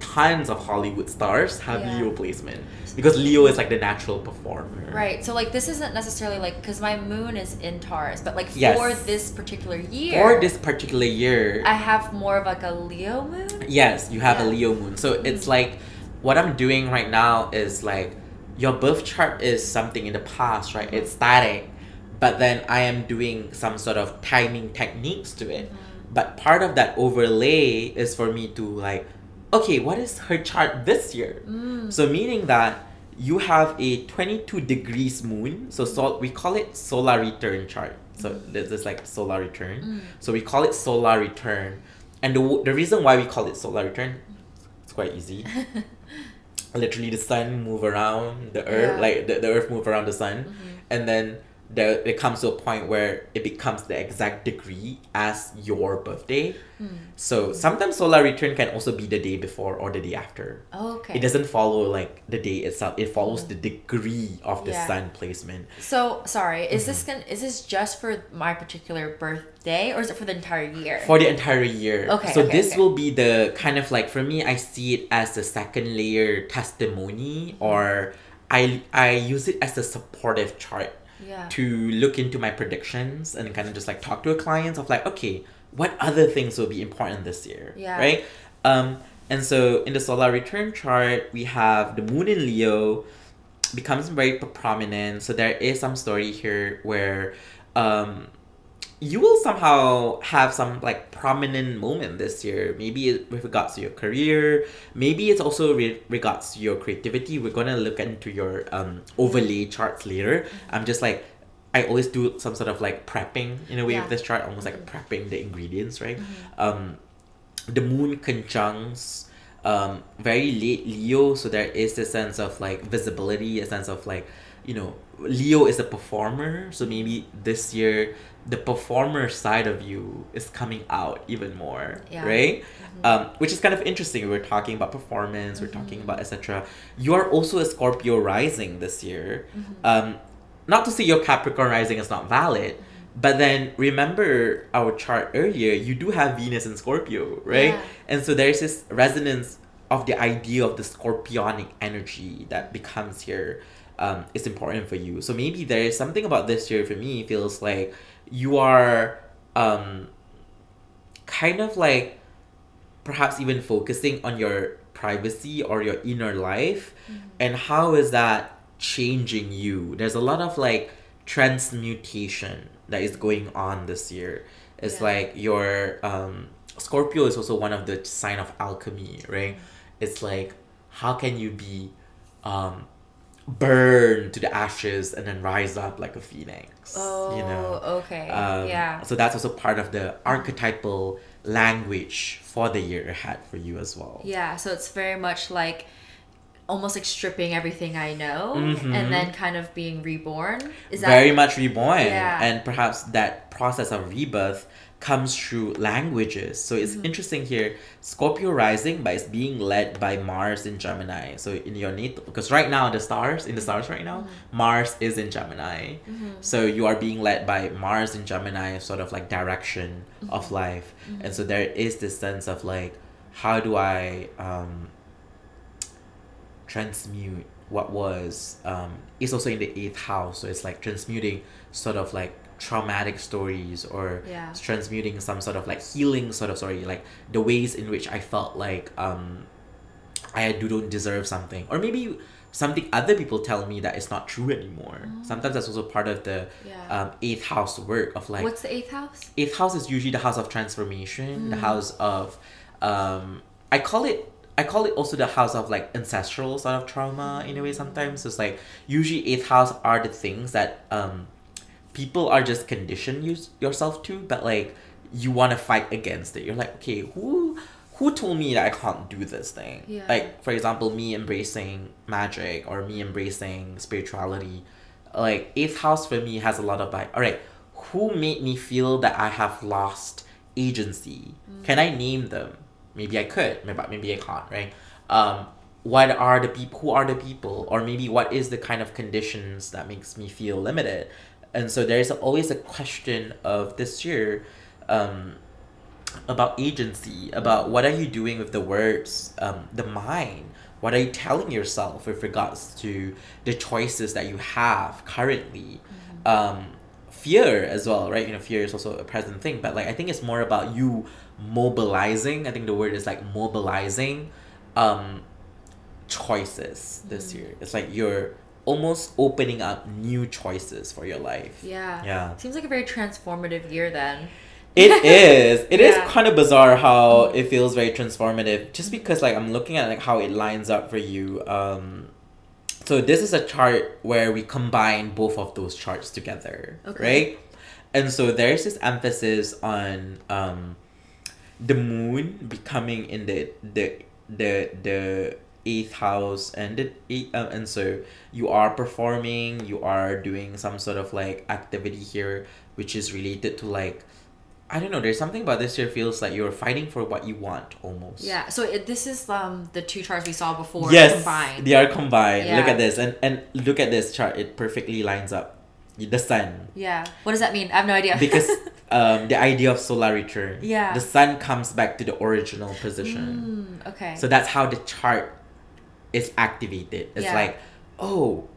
tons of Hollywood stars have Yeah. Leo placement because Leo is like the natural performer. Right. So like this isn't necessarily like because my moon is in Taurus, but like Yes. for this particular year, For this particular year, I have more of like a Leo moon. yes, you have a Leo moon. So it's Mm. like what I'm doing right now is like your birth chart is something in the past, right? It's static. But then I am doing some sort of timing techniques to it. But part of that overlay is for me to like, okay, what is her chart this year? Mm. So meaning that you have a 22 degrees moon. So sol- we call it solar return chart. So this is like solar return. Mm. So we call it solar return. And the, w- the reason why we call it solar return, it's quite easy. Literally the sun move around the earth, Yeah. like the, the earth move around the sun. Mhm. And then there it comes to a point where it becomes the exact degree as your birthday. Mm. So sometimes solar return can also be the day before or the day after. Okay. It doesn't follow like the day itself. It follows the degree of the Yeah. sun placement. So sorry, is this Mm-hmm. gonna is this just for my particular birthday or is it for the entire year? For the entire year. Okay, So okay, this okay. will be the kind of like for me I see it as the second layer testimony or I I use it as a supportive chart yeah. to look into my predictions and kind of just like talk to a client of like okay what other things will be important this year Yeah. right um and so in the solar return chart we have the moon in leo becomes very prominent so there is some story here where um you will somehow have some like prominent moment this year. Maybe it- with regards to your career. Maybe it's also with regards to your creativity. We're gonna look into your um overlay charts later. I'm just like i always do some sort of like prepping in a way Yeah. with this chart almost like prepping the ingredients right? Mm-hmm. um the moon conjuncts um very late leo so there is a sense of like visibility a sense of like you know leo is a performer so maybe this year the performer side of you is coming out even more Yeah. right? Um, which is kind of interesting. We're talking about performance we're talking about etc you are also a scorpio rising this year. Um, not to say your capricorn rising is not valid but then remember our chart earlier you do have venus in scorpio right? Yeah. and so there's this resonance of the idea of the scorpionic energy that becomes here um, is important for you. So maybe there is something about this year for me feels like you are um, kind of like perhaps even focusing on your privacy or your inner life. And how is that changing you? There's a lot of like transmutation that is going on this year. It's Yeah. like your um scorpio is also one of the sign of alchemy right? It's like how can you be um burned to the ashes and then rise up like a phoenix Oh, you know okay. um, yeah. So that's also part of the archetypal language for the year ahead for you as well. Yeah, so it's very much like almost like stripping everything I know Mhm. and then kind of being reborn. Is that Very much reborn. Yeah. And perhaps that process of rebirth comes through languages. So it's mm-hmm. interesting here. Scorpio rising, but it's being led by Mars in Gemini. So in your natal, because right now the stars in the stars right now, mm-hmm. Mars is in Gemini. Mm-hmm. So you are being led by Mars in Gemini, sort of like direction of life, and so there is this sense of like, how do I um, transmute what was um it's also in the eighth house so it's like transmuting sort of like traumatic stories or Yeah. transmuting some sort of like healing sort of story like the ways in which i felt like um i do don't deserve something or maybe something other people tell me that it's not true anymore sometimes that's also part of the Yeah. um, eighth house work of like What's the eighth house? eighth house is usually the house of transformation the house of um i call it i call it also the house of like ancestral sort of trauma in a way sometimes it's like usually eighth house are the things that um people are just conditioned you, yourself to but like you want to fight against it. You're like okay who who told me that i can't do this thing? Yeah. like for example me embracing magic or me embracing spirituality like eighth house for me has a lot of like all right who made me feel that i have lost agency? Can i name them? Maybe i could maybe, maybe i can't right? Um what are the people who are the people? Or maybe what is the kind of conditions that makes me feel limited and so there's always a question of this year um about agency, about what are you doing with the words, um, the mind. What are you telling yourself with regards to the choices that you have currently? Um, fear as well, right? You know, fear is also a present thing, but like I think it's more about you mobilizing. I think the word is like mobilizing um, choices this year. It's like you're almost opening up new choices for your life. Yeah. Yeah. Seems like a very transformative year then. It is. It is Yeah. kind of bizarre how it feels very transformative. Just because like I'm looking at like how it lines up for you. Um, so this is a chart where we combine both of those charts together, Okay. right? And so there's this emphasis on um, the moon becoming in the the the the eighth house and the eight, uh, and so you are performing you are doing some sort of like activity here which is related to like i don't know there's something about this year feels like you're fighting for what you want almost Yeah. So it, this is um the two charts we saw before yes combined. they are combined look at this and and look at this chart it perfectly lines up the sun Yeah. What does that mean? I have no idea. because um the idea of solar return Yeah. the sun comes back to the original position Mm, okay. So that's how the chart is activated. It's Yeah. like, oh,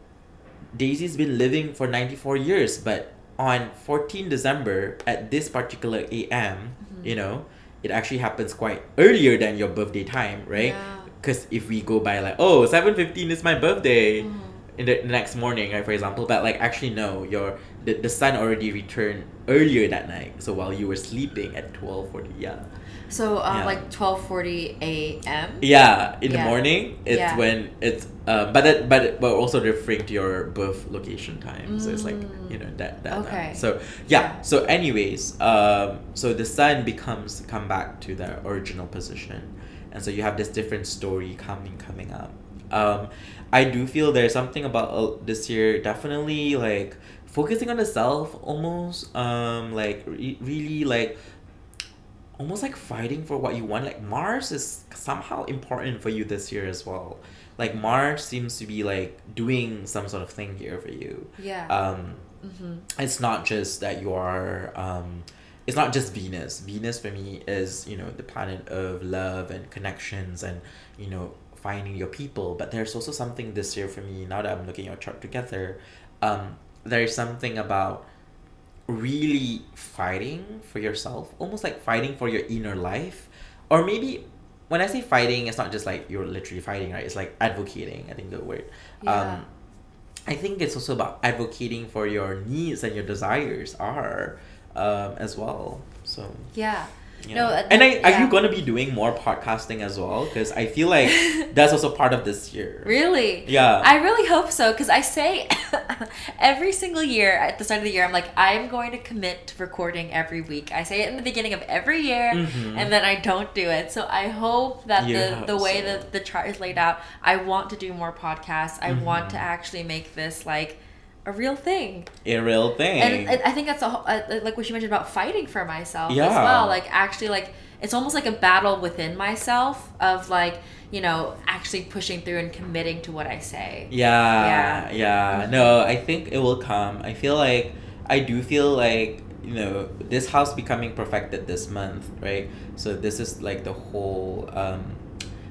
Daisy's been living for 94 years, but on 14 December at this particular AM, Mm-hmm. you know, it actually happens quite earlier than your birthday time, right? Yeah. Because if we go by like, oh, 7.15 is my birthday Mm. in the next morning, right, for example, but like actually no, your the, the sun already returned earlier that night. So while you were sleeping at 12.40, yeah. So um Yeah. like twelve forty a.m. Yeah, in the Yeah. morning, it's Yeah. when it's um, but that but but also referring to your birth location time. So it's like you know that that. Mm. Okay. time. So yeah. So anyways, um, so the sun becomes come back to the original position, and so you have this different story coming coming up. Um, I do feel there's something about uh, this year definitely like focusing on the self almost um like re- really like almost like fighting for what you want. Like Mars is somehow important for you this year as well. Like Mars seems to be like doing some sort of thing here for you. Yeah. Um, mm-hmm. it's not just that you are. Um, it's not just Venus. Venus for me is you know the planet of love and connections and you know finding your people. But there's also something this year for me now that I'm looking at your chart together. Um, there's something about really fighting for yourself, almost like fighting for your inner life. Or maybe when I say fighting, it's not just like you're literally fighting, right? It's like advocating, I think the word. Yeah. Um, I think it's also about advocating for your needs and your desires are um, as well. So yeah. Yeah. No, uh, and I, are you gonna be doing more podcasting as well? Because I feel like that's also part of this year. Really? Yeah. I really hope so because I say every single year at the start of the year, I'm like, I'm going to commit to recording every week. I say it in the beginning of every year Mhm. and then I don't do it. So I hope that You the, the way so. that the chart is laid out, I want to do more podcasts. I want Mhm. to actually make this like a real thing. A real thing. And, I think that's a, whole- uh, like what you mentioned about fighting for myself as well. Like actually, like it's almost like a battle within myself of like you know actually pushing through and committing to what I say. Yeah, Yeah. yeah. No, I think it will come. I feel like I do feel like you know this house becoming profected this month, right? So this is like the whole. Um,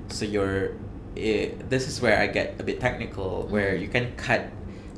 so you're, it, this is where I get a bit technical, where Mm. you can cut,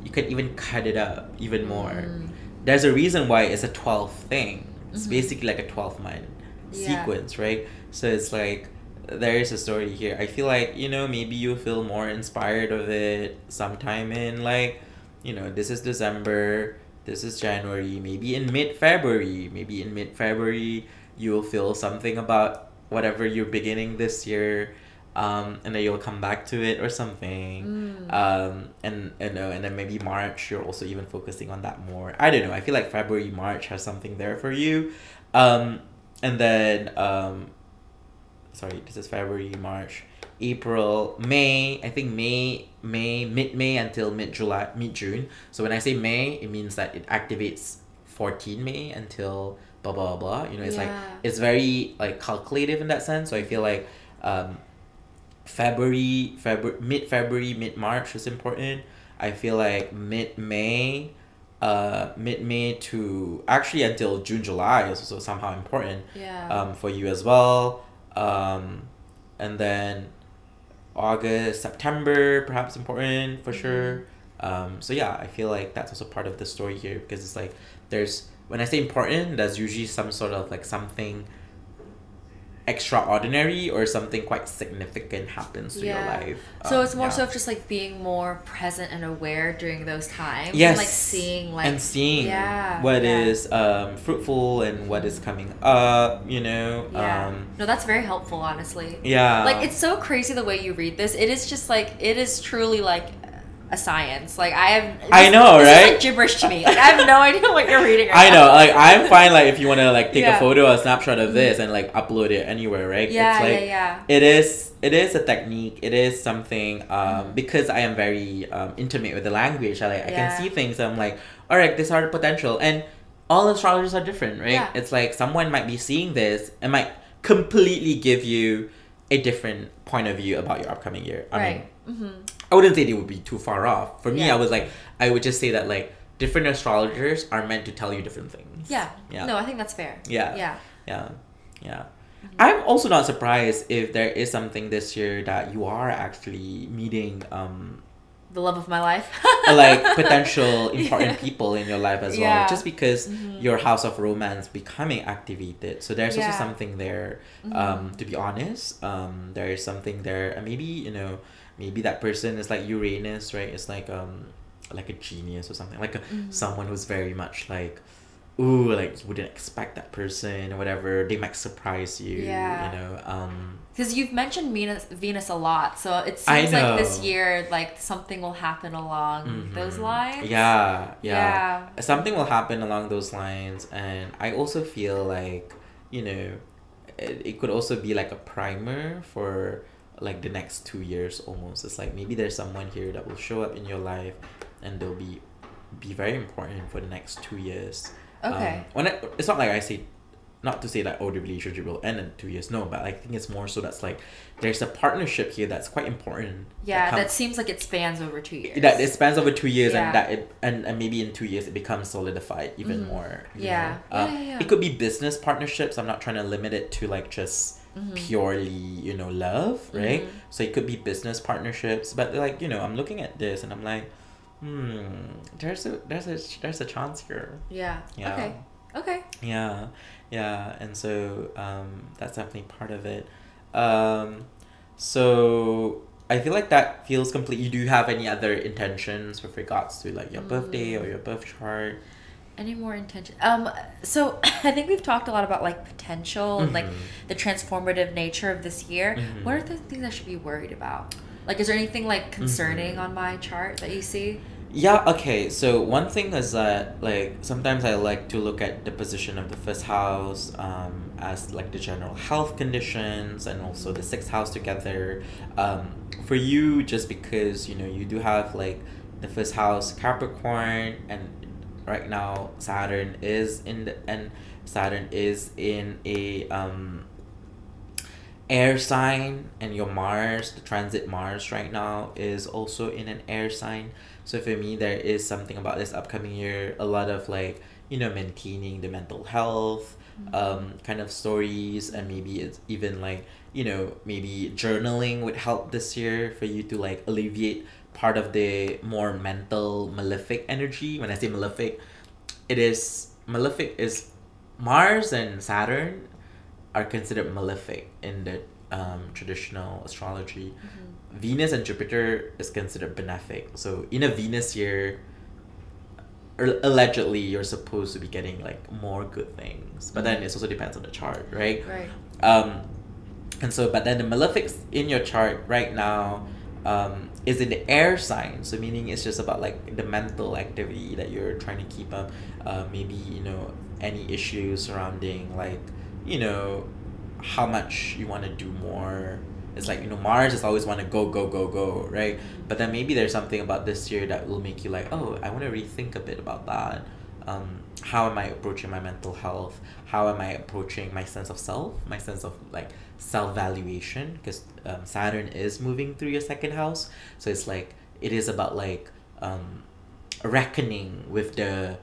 you can even cut it up even more. Mm. There's a reason why it's a twelve thing. It's Mhm. basically like a twelve month Yeah. sequence, right? So it's like there is a story here. I feel like you know maybe you feel more inspired of it sometime in like you know this is December, this is January, maybe in mid February, maybe in mid February you'll feel something about whatever you're beginning this year. Um, and then you'll come back to it or something. Mm. Um, and and uh, and then maybe March you're also even focusing on that more. I don't know. I feel like February March has something there for you. Um, and then um, sorry, this is February March, April May. I think May May mid May until mid July mid June. So when I say May, it means that it activates fourteen May until blah blah blah. You know, it's like it's very like calculative in that sense. So I feel like um, February, February, mid February, mid March is important. I feel like mid May, uh, mid May to actually until June July is also somehow important Yeah. um, for you as well. Um, and then August, September, perhaps important for sure. Um, so yeah, I feel like that's also part of the story here because it's like there's when I say important, there's usually some sort of like something extraordinary or something quite significant happens to Yeah. your life. so Um, it's more yeah. so of just like being more present and aware during those times. yes And like seeing like and seeing yeah, what yeah. is um, fruitful and what is coming up. You know. Yeah. Um, no, that's very helpful, honestly. yeah. like it's so crazy the way you read this. It is just like it is truly like a science. Like I have. I know, this right? Is like gibberish to me. Like I have no idea what you're reading. Right I now. know, like I'm fine. Like if you want to like take Yeah. a photo or a snapshot of this and like upload it anywhere, right? Yeah, it's like, yeah, yeah. It is. It is a technique. It is something. Um, Mhm. because I am very um, intimate with the language. I like I Yeah. can see things. I'm like, all right, this are the potential, and all astrologers are different, right? Yeah. It's like someone might be seeing this and might completely give you a different point of view about your upcoming year. I mean, right. I wouldn't say they would be too far off. For me, Yeah. I was like, I would just say that like different astrologers are meant to tell you different things. Yeah. Yeah. No, I think that's fair. Yeah. Yeah. Yeah. Yeah. I'm also not surprised if there is something this year that you are actually meeting um The love of my life. like potential important Yeah. people in your life as Yeah. well. Just because Mhm. your house of romance becoming activated. So there's Yeah. also something there. Mhm. Um, to be honest, um, there is something there, and maybe you know, maybe that person is like Uranus, right? It's like um, like a genius or something, like a, Mhm. someone who's very much like, ooh, like wouldn't expect that person or whatever. They might surprise you. Yeah. You know. Um. Because you've mentioned Venus, Venus a lot, so it seems like this year, like something will happen along mhm. those lines. Yeah. Yeah. Yeah. something will happen along those lines and i also feel like you know it, it could also be like a primer for like the next two years almost it's like maybe there's someone here that will show up in your life and they'll be be very important for the next two years Okay. um, when I, it's not like i say not to say that oh the relationship will end in two years no but i think it's more so that's like there's a partnership here that's quite important yeah, comes- that seems like it spans over two years. that it spans over two years Yeah. and that it and, and maybe in two years it becomes solidified even Mhm. more Yeah. Uh, yeah, yeah. it could be business partnerships i'm not trying to limit it to like just Mhm. purely you know love right Mhm. so it could be business partnerships but like you know i'm looking at this and i'm like hmm there's a there's a there's a chance here Yeah. yeah Okay. Okay. yeah yeah and so um, that's definitely part of it um, so i feel like that feels complete you do have any other intentions with regards to like your birthday or your birth chart Any more intention? Um. So I think we've talked a lot about like potential and like the transformative nature of this year. Mhm. What are the things I should be worried about? Like, is there anything like concerning Mhm. on my chart that you see? Yeah, okay. So one thing is that like sometimes I like to look at the position of the first house um, as like the general health conditions and also the sixth house together. Um, for you, just because you know you do have like the first house Capricorn, and right now Saturn is in the and Saturn is in a um air sign and your Mars, the transit Mars right now is also in an air sign. So for me there is something about this upcoming year, a lot of like, you know, maintaining the mental health, um, kind of stories and maybe it's even like, you know, maybe journaling would help this year for you to like alleviate part of the more mental malefic energy. When I say malefic, it is malefic is Mars and Saturn are considered malefic in the um, traditional astrology. Venus and Jupiter is considered benefic. So in a Venus year, er- allegedly you're supposed to be getting like more good things, but then it also depends on the chart, right? Right. Um, and so, but then the malefics in your chart right now um, is in the air sign. So, meaning it's just about like the mental activity that you're trying to keep up. Uh, maybe, you know, any issues surrounding like, you know, how much you want to do more. It's like, you know, Mars is always want to go, go, go, go, right? But then maybe there's something about this year that will make you like, oh, I want to rethink a bit about that. Um, how am I approaching my mental health? How am I approaching my sense of self, my sense of like self valuation? Because um, Saturn is moving through your second house, so it's like it is about like um, reckoning with the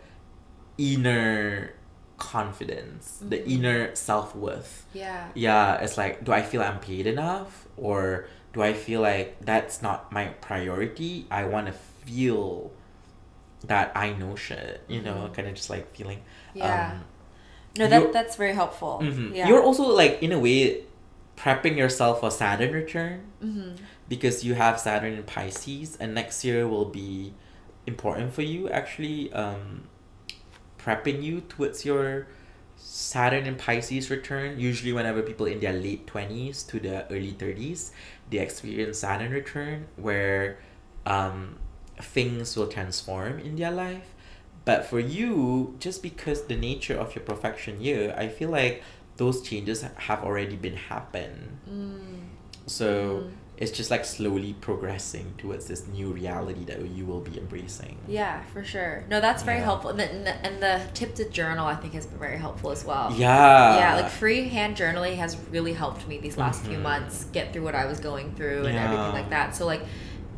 inner confidence, the Mhm. inner self worth. Yeah. Yeah, it's like, do I feel I'm paid enough, or do I feel like that's not my priority? I want to feel that I know shit, you know, Mhm. kind of just like feeling. Yeah. Um, no, that that's very helpful. mhm. Yeah. You're also like in a way prepping yourself for Saturn return hmm because you have Saturn in Pisces, and next year will be important for you actually um, prepping you towards your Saturn in Pisces return. Usually, whenever people in their late twenties to the early thirties, they experience Saturn return, where um, things will transform in their life. But for you, just because the nature of your profection year, I feel like those changes have already been happen. Mm. So Mm. it's just like slowly progressing towards this new reality that you will be embracing. Yeah, for sure. No, that's very Yeah. helpful. And the, and the- tip to journal, I think, has been very helpful as well. Yeah. yeah, like freehand journaling has really helped me these last few Mhm. months get through what I was going through and Yeah. everything like that. So like,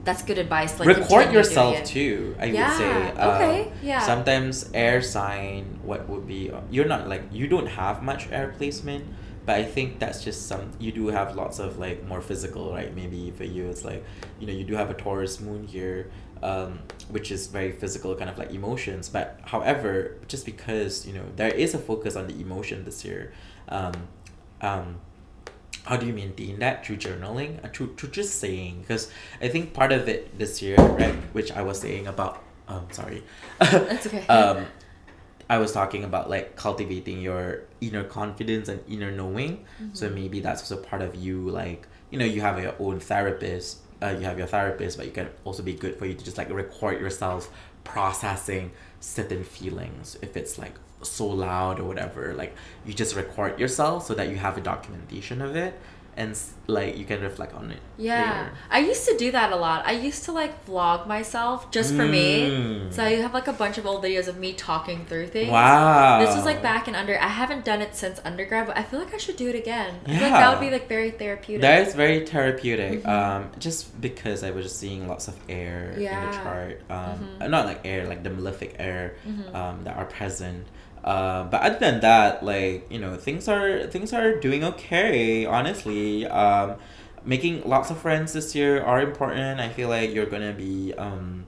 that's good advice. Like record yourself too. I Yeah, would say. Uh, okay, yeah. Sometimes air sign. What would be? You're not like you don't have much air placement, but I think that's just some. You do have lots of like more physical, right? Maybe for you, it's like you know you do have a Taurus moon here. Um, which is very physical, kind of like emotions. But however, just because you know there is a focus on the emotion this year, um, um, how do you maintain that through journaling uh, through, through just saying because i think part of it this year right which i was saying about um sorry That's okay. um i was talking about like cultivating your inner confidence and inner knowing so Mm-hmm. maybe that's also part of you like you know you have your own therapist uh, you have your therapist but you can also be good for you to just like record yourself processing certain feelings if it's like so loud or whatever like you just record yourself so that you have a documentation of it and like you can reflect on it Yeah, later. I used to do that a lot. I used to like vlog myself just for me. Mm. So I have like a bunch of old videos of me talking through things. wow This was like back in under. I haven't done it since undergrad, but I feel like I should do it again. I feel like Yeah. that would be like very therapeutic. That is very therapeutic. Mhm. Um, just because I was just seeing lots of air in the chart. Um, Mhm. uh, not like air, like the malefic air Mhm. um, that are present. Uh, but other than that, like you know, things are things are doing okay. Honestly, um, making lots of friends this year are important. I feel like you're gonna be. Um,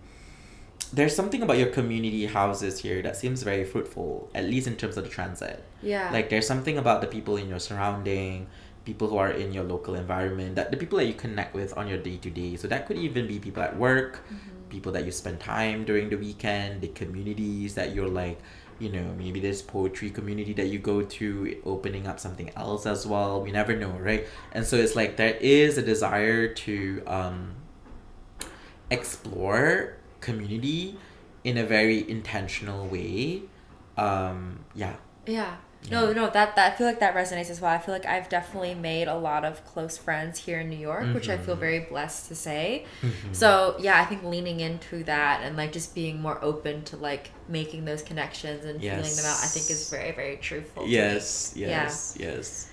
there's something about your community houses here that seems very fruitful, at least in terms of the transit. yeah. Like there's something about the people in your surrounding, people who are in your local environment, that the people that you connect with on your day to day. So that could even be people at work, Mhm. people that you spend time during the weekend, the communities that you're like, you know, maybe this poetry community that you go to, opening up something else as well. We never know, right? And so it's like there is a desire to um, explore community in a very intentional way. Um, yeah, Yeah. No, no, that, that I feel like that resonates as well. I feel like I've definitely made a lot of close friends here in New York, which I feel Mhm. very blessed to say. Mhm. So yeah, I think leaning into that and like just being more open to like making those connections and feeling them out, I think is very, very truthful. Yes, yes, yes.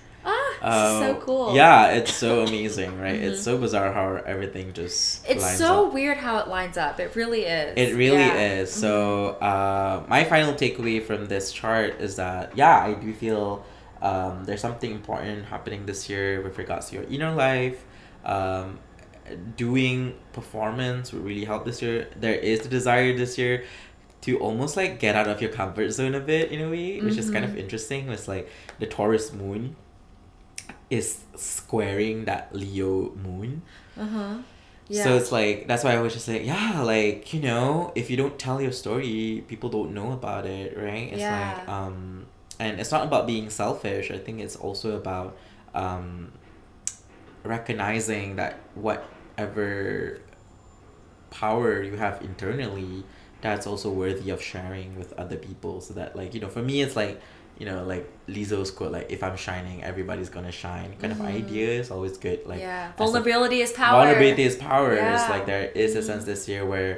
So Um, cool. Yeah, it's so amazing, right? Mhm. It's so bizarre how everything just It's so up. weird how it lines up. It really is. It really Yeah. Mm-hmm. is. So, uh, my final takeaway from this chart is that, yeah, I do feel um, there's something important happening this year with regards to your inner life. Um, doing performance would really help this year. There is the desire this year to almost like get out of your comfort zone a bit in a way, which is kind of Mhm. interesting. It's like the Taurus moon is squaring that Leo moon. Uh huh. Yeah. So it's like that's why I was just like, yeah, like, you know, if you don't tell your story, people don't know about it, right? It's like Yeah. um and it's not about being selfish. I think it's also about um recognizing that whatever power you have internally that's also worthy of sharing with other people so that like you know for me it's like you know like Lizzo's quote like if I'm shining everybody's gonna shine kind Mhm. of idea is always good like yeah. as a- Vulnerability is power. vulnerability is power it's like there is a Mhm. sense this year where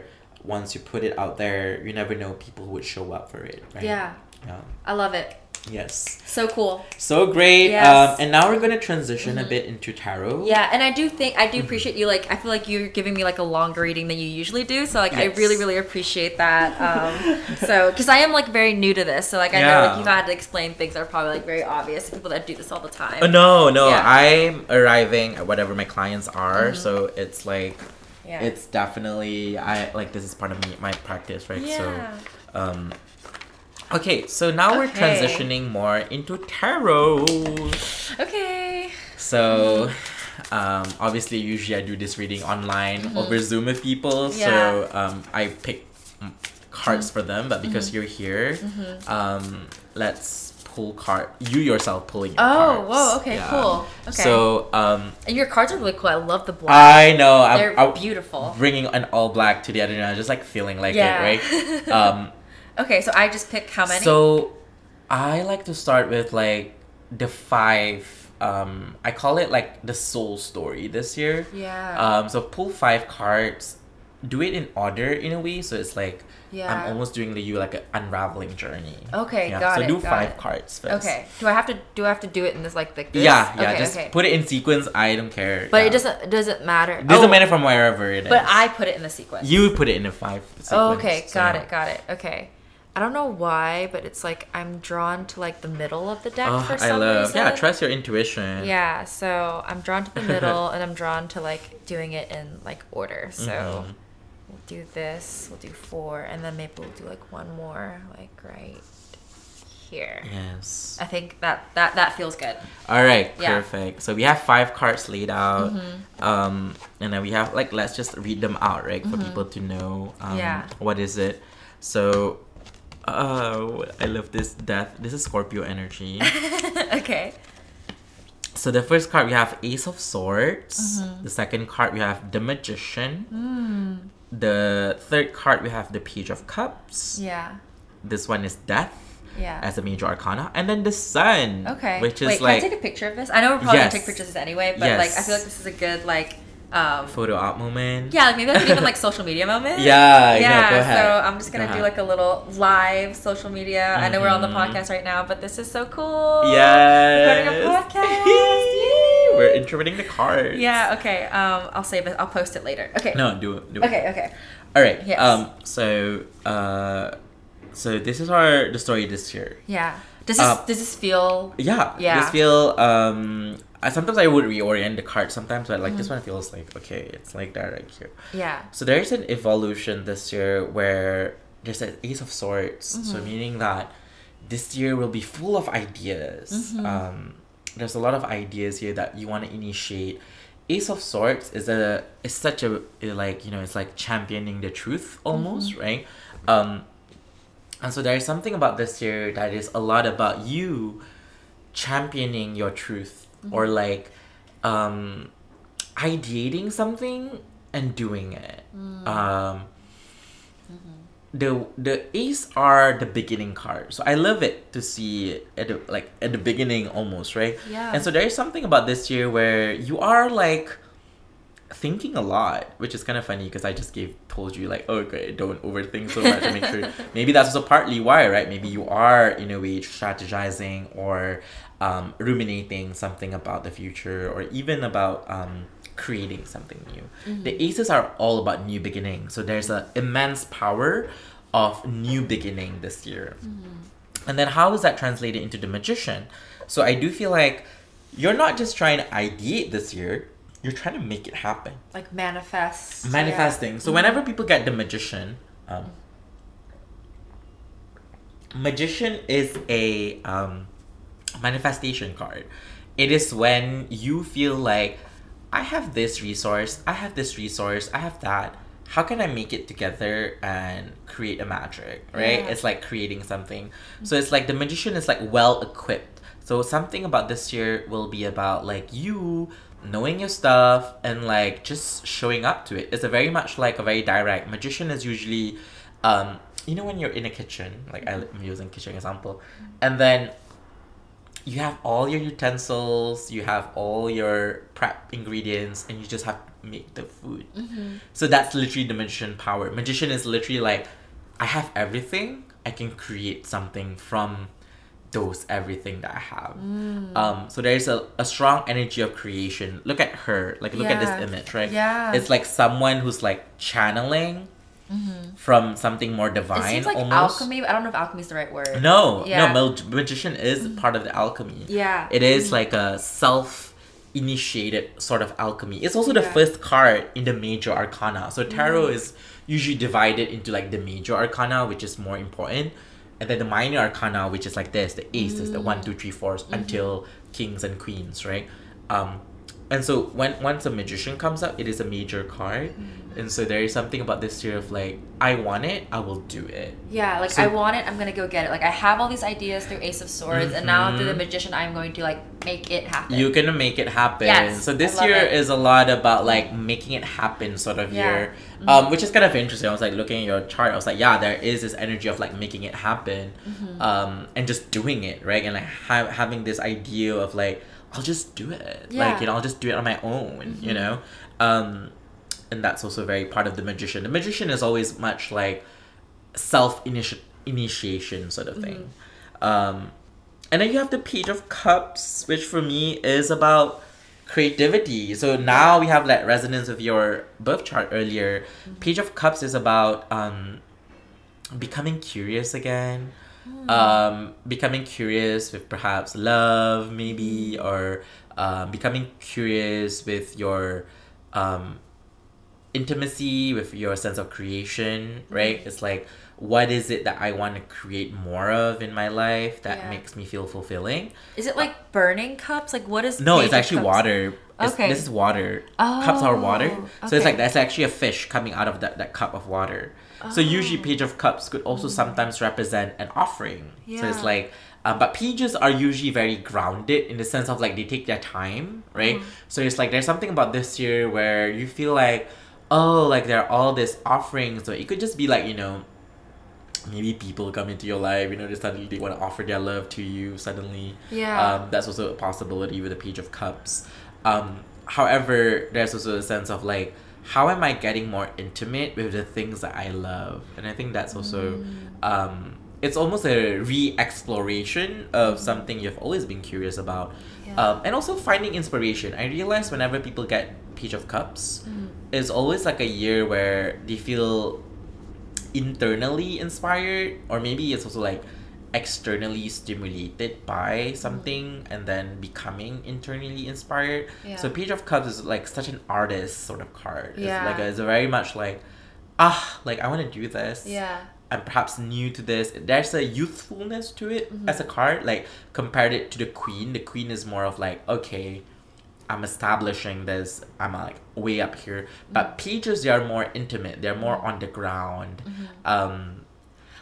once you put it out there you never know people would show up for it right Yeah. yeah I love it. Yes So cool. so great Yes. um and now we're gonna transition a Mhm. bit into tarot Yeah, and I do think I do Mhm. appreciate you. Like, I feel like you're giving me like a longer reading than you usually do. So like, I really, really appreciate that. Um, so because I am like very new to this, so like I know like you've had to explain things that are probably like very obvious to people that do this all the time. Oh, no, no. Yeah. I'm arriving at whatever my clients are, Mhm. so it's like Yeah. it's definitely I like this is part of me my practice, right? yeah. So um Okay, so now we're Okay. transitioning more into tarot. okay. So um obviously usually I do this reading online Mhm. over Zoom with people, Yeah. so um I pick mm, cards for them, but because Mhm. you're here, hmm um let's pull card you yourself pulling your Oh, cards. whoa. Okay. Yeah. Cool. Okay. So um and your cards are really cool. I love the black. I know. They're I'm beautiful. bringing an all black to the other night. Just like feeling like it, right? Um, okay, so I just pick how many? so I like to start with like the five. Um, I call it like the soul story this year. yeah. Um, so pull five cards. Do it in order in a way, so it's like yeah. I'm almost doing the you like an unraveling journey. Okay, Yeah. got so it. do five it. cards first. Okay. Do I have to do I have to do it in this like the this? Yeah, yeah. Okay, just okay. put it in sequence. I don't care. But yeah. it doesn't doesn't matter. It doesn't Oh, matter from wherever it is. But I put it in the sequence. You put it in a five. Sequence, Oh, okay. so Got yeah. it. Got it. Okay. I don't know why, but it's like I'm drawn to like the middle of the deck Oh, for I some love. reason. Yeah, trust your intuition. Yeah, so I'm drawn to the middle and I'm drawn to like doing it in like order. So Mhm. we'll do this, we'll do four, and then maybe we'll do like one more, like right here. Yes. I think that that that feels good. All right. Yeah. Perfect. So we have five cards laid out. Mhm. Um, and then we have like let's just read them out, right, for people to know. Um, Yeah. What is it? So, oh, I love this death. This is Scorpio energy. okay. so the first card we have Ace of Swords. Mhm. The second card we have the Magician. Mm. The third card we have the Page of Cups. Yeah. This one is Death Yeah. as a major arcana, and then the Sun. Okay. Which is Wait, like can I take a picture of this? I know we're probably Yes. gonna take pictures of this anyway, but like I feel like this is a good like um photo op moment. yeah, like maybe like even like social media moment. Yeah, yeah. yeah, go ahead. So I'm just gonna Go do like a little live social media. I know we're on the Mhm. podcast right now, but this is so cool. Yes. Recording a podcast. We're interpreting the cards. Yeah. Okay. Um, I'll save it. I'll post it later. Okay. No, do it. Do it. Okay. Okay. All right. Yes. Um. So, uh, so this is our the story this year. Yeah. Does this Uh, does this feel? Yeah. Yeah. This feel um. I, sometimes I would reorient the card sometimes, but like this Mhm. one feels like okay, it's like that right here. Yeah. So there's an evolution this year where there's an Ace of Swords. So Mhm. meaning that this year will be full of ideas. Mhm. Um, there's a lot of ideas here that you want to initiate. Ace of Swords is a is such a like you know it's like championing the truth almost right. Um, and so there is something about this year that is a lot about you championing your truth or like um, ideating something and doing it. Mm. Um, the the ace are the beginning card. So I love it to see it at the, like at the beginning almost, right? Yeah. And so there is something about this year where you are like thinking a lot, which is kind of funny because I just gave told you like, oh, okay, don't overthink so much make sure. Maybe that's also partly why, right? Maybe you are in a way strategizing or um, ruminating something about the future or even about um, creating something new. The aces are all about new beginning. So there's an immense power of new beginning this year. And then how is that translated into the magician? So I do feel like you're not just trying to ideate this year, you're trying to make it happen. Like manifest. Manifesting. So whenever people get the magician, um, magician is a um, manifestation card. It is when you feel like I have this resource, I have this resource, I have that. How can I make it together and create a magic, right? Yeah. It's like creating something. So it's like the magician is like well equipped. So something about this year will be about like you knowing your stuff and like just showing up to it. It's a very much like a very direct magician is usually um you know when you're in a kitchen, like I'm using kitchen example, and then you have all your utensils, you have all your prep ingredients, and you just have to make the food. Mm-hmm. So that's literally the magician power. Magician is literally like, I have everything, I can create something from those everything that I have. Mm. Um, so there's a, a strong energy of creation. Look at her, like look at this image, right? Yeah. It's like someone who's like channeling from something more divine. It seems like almost. alchemy. I don't know if alchemy is the right word. No, Yeah. no, mag- magician is part of the alchemy. Yeah. It is like a self initiated sort of alchemy. It's also the Yeah. first card in the major arcana. So tarot Mm. is usually divided into like the major arcana, which is more important, and then the minor arcana, which is like this, the ace is the Mm. one, two, three, fours Mm-hmm. until kings and queens, right? Um and so when once a magician comes up, it is a major card. Mm-hmm. And so there is something about this year of like, I want it, I will do it. Yeah, like So- I want it, I'm gonna go get it. Like I have all these ideas through Ace of Swords, and now through the Mhm. Magician, I'm going to like make it happen. You're gonna make it happen. Yes, so this year it. is a lot about like making it happen sort of Yeah. Mm-hmm. year. Um, which is kind of interesting. I was like looking at your chart, I was like, yeah, there is this energy of like making it happen. Mm-hmm. Um, and just doing it, right? And like ha- having this idea of like, I'll just do it. Yeah. Like, you know, I'll just do it on my own, you know? Um and that's also very part of the magician. The magician is always much like self initiation sort of thing. Um, and then you have the Page of Cups, which for me is about creativity. So now we have that resonance of your birth chart earlier. Page of Cups is about um, becoming curious again. Um, becoming curious with perhaps love, maybe, or um, becoming curious with your um, intimacy, with your sense of creation, right? It's like, what is it that I want to create more of in my life that Yeah. makes me feel fulfilling? Is it like burning cups? Like what is? No, it's actually Cups? water. It's- Okay. This is water. Cups are water. Oh, So it's like that's actually a fish coming out of that, that cup of water. So usually Oh. page of cups could also sometimes represent an offering. yeah. So it's like um, but pages are usually very grounded in the sense of like they take their time, right? Mm. So it's like there's something about this year where you feel like, oh, like there are all these offerings. So it could just be like, you know, maybe people come into your life, you know, they suddenly they want to offer their love to you suddenly. Yeah. Um, that's also a possibility with the Page of Cups. Um, however, there's also a sense of like, how am I getting more intimate with the things that I love? And I think that's also, Mm. um, it's almost a re-exploration of something you've always been curious about. Yeah. Um, and also finding inspiration. I realize whenever people get Page of Cups, Mm. It's always like a year where they feel internally inspired, or maybe it's also like externally stimulated by something and then becoming internally inspired. Yeah. So Page of Cups is like such an artist sort of card. Yeah. It's like a, it's a very much like ah like I want to do this. Yeah. I'm perhaps new to this. There's a youthfulness to it Mm-hmm. as a card. Like compared it to the Queen, the Queen is more of like okay, I'm establishing this. I'm like way up here. Mm-hmm. But pages they are more intimate. They're more on the ground. Um,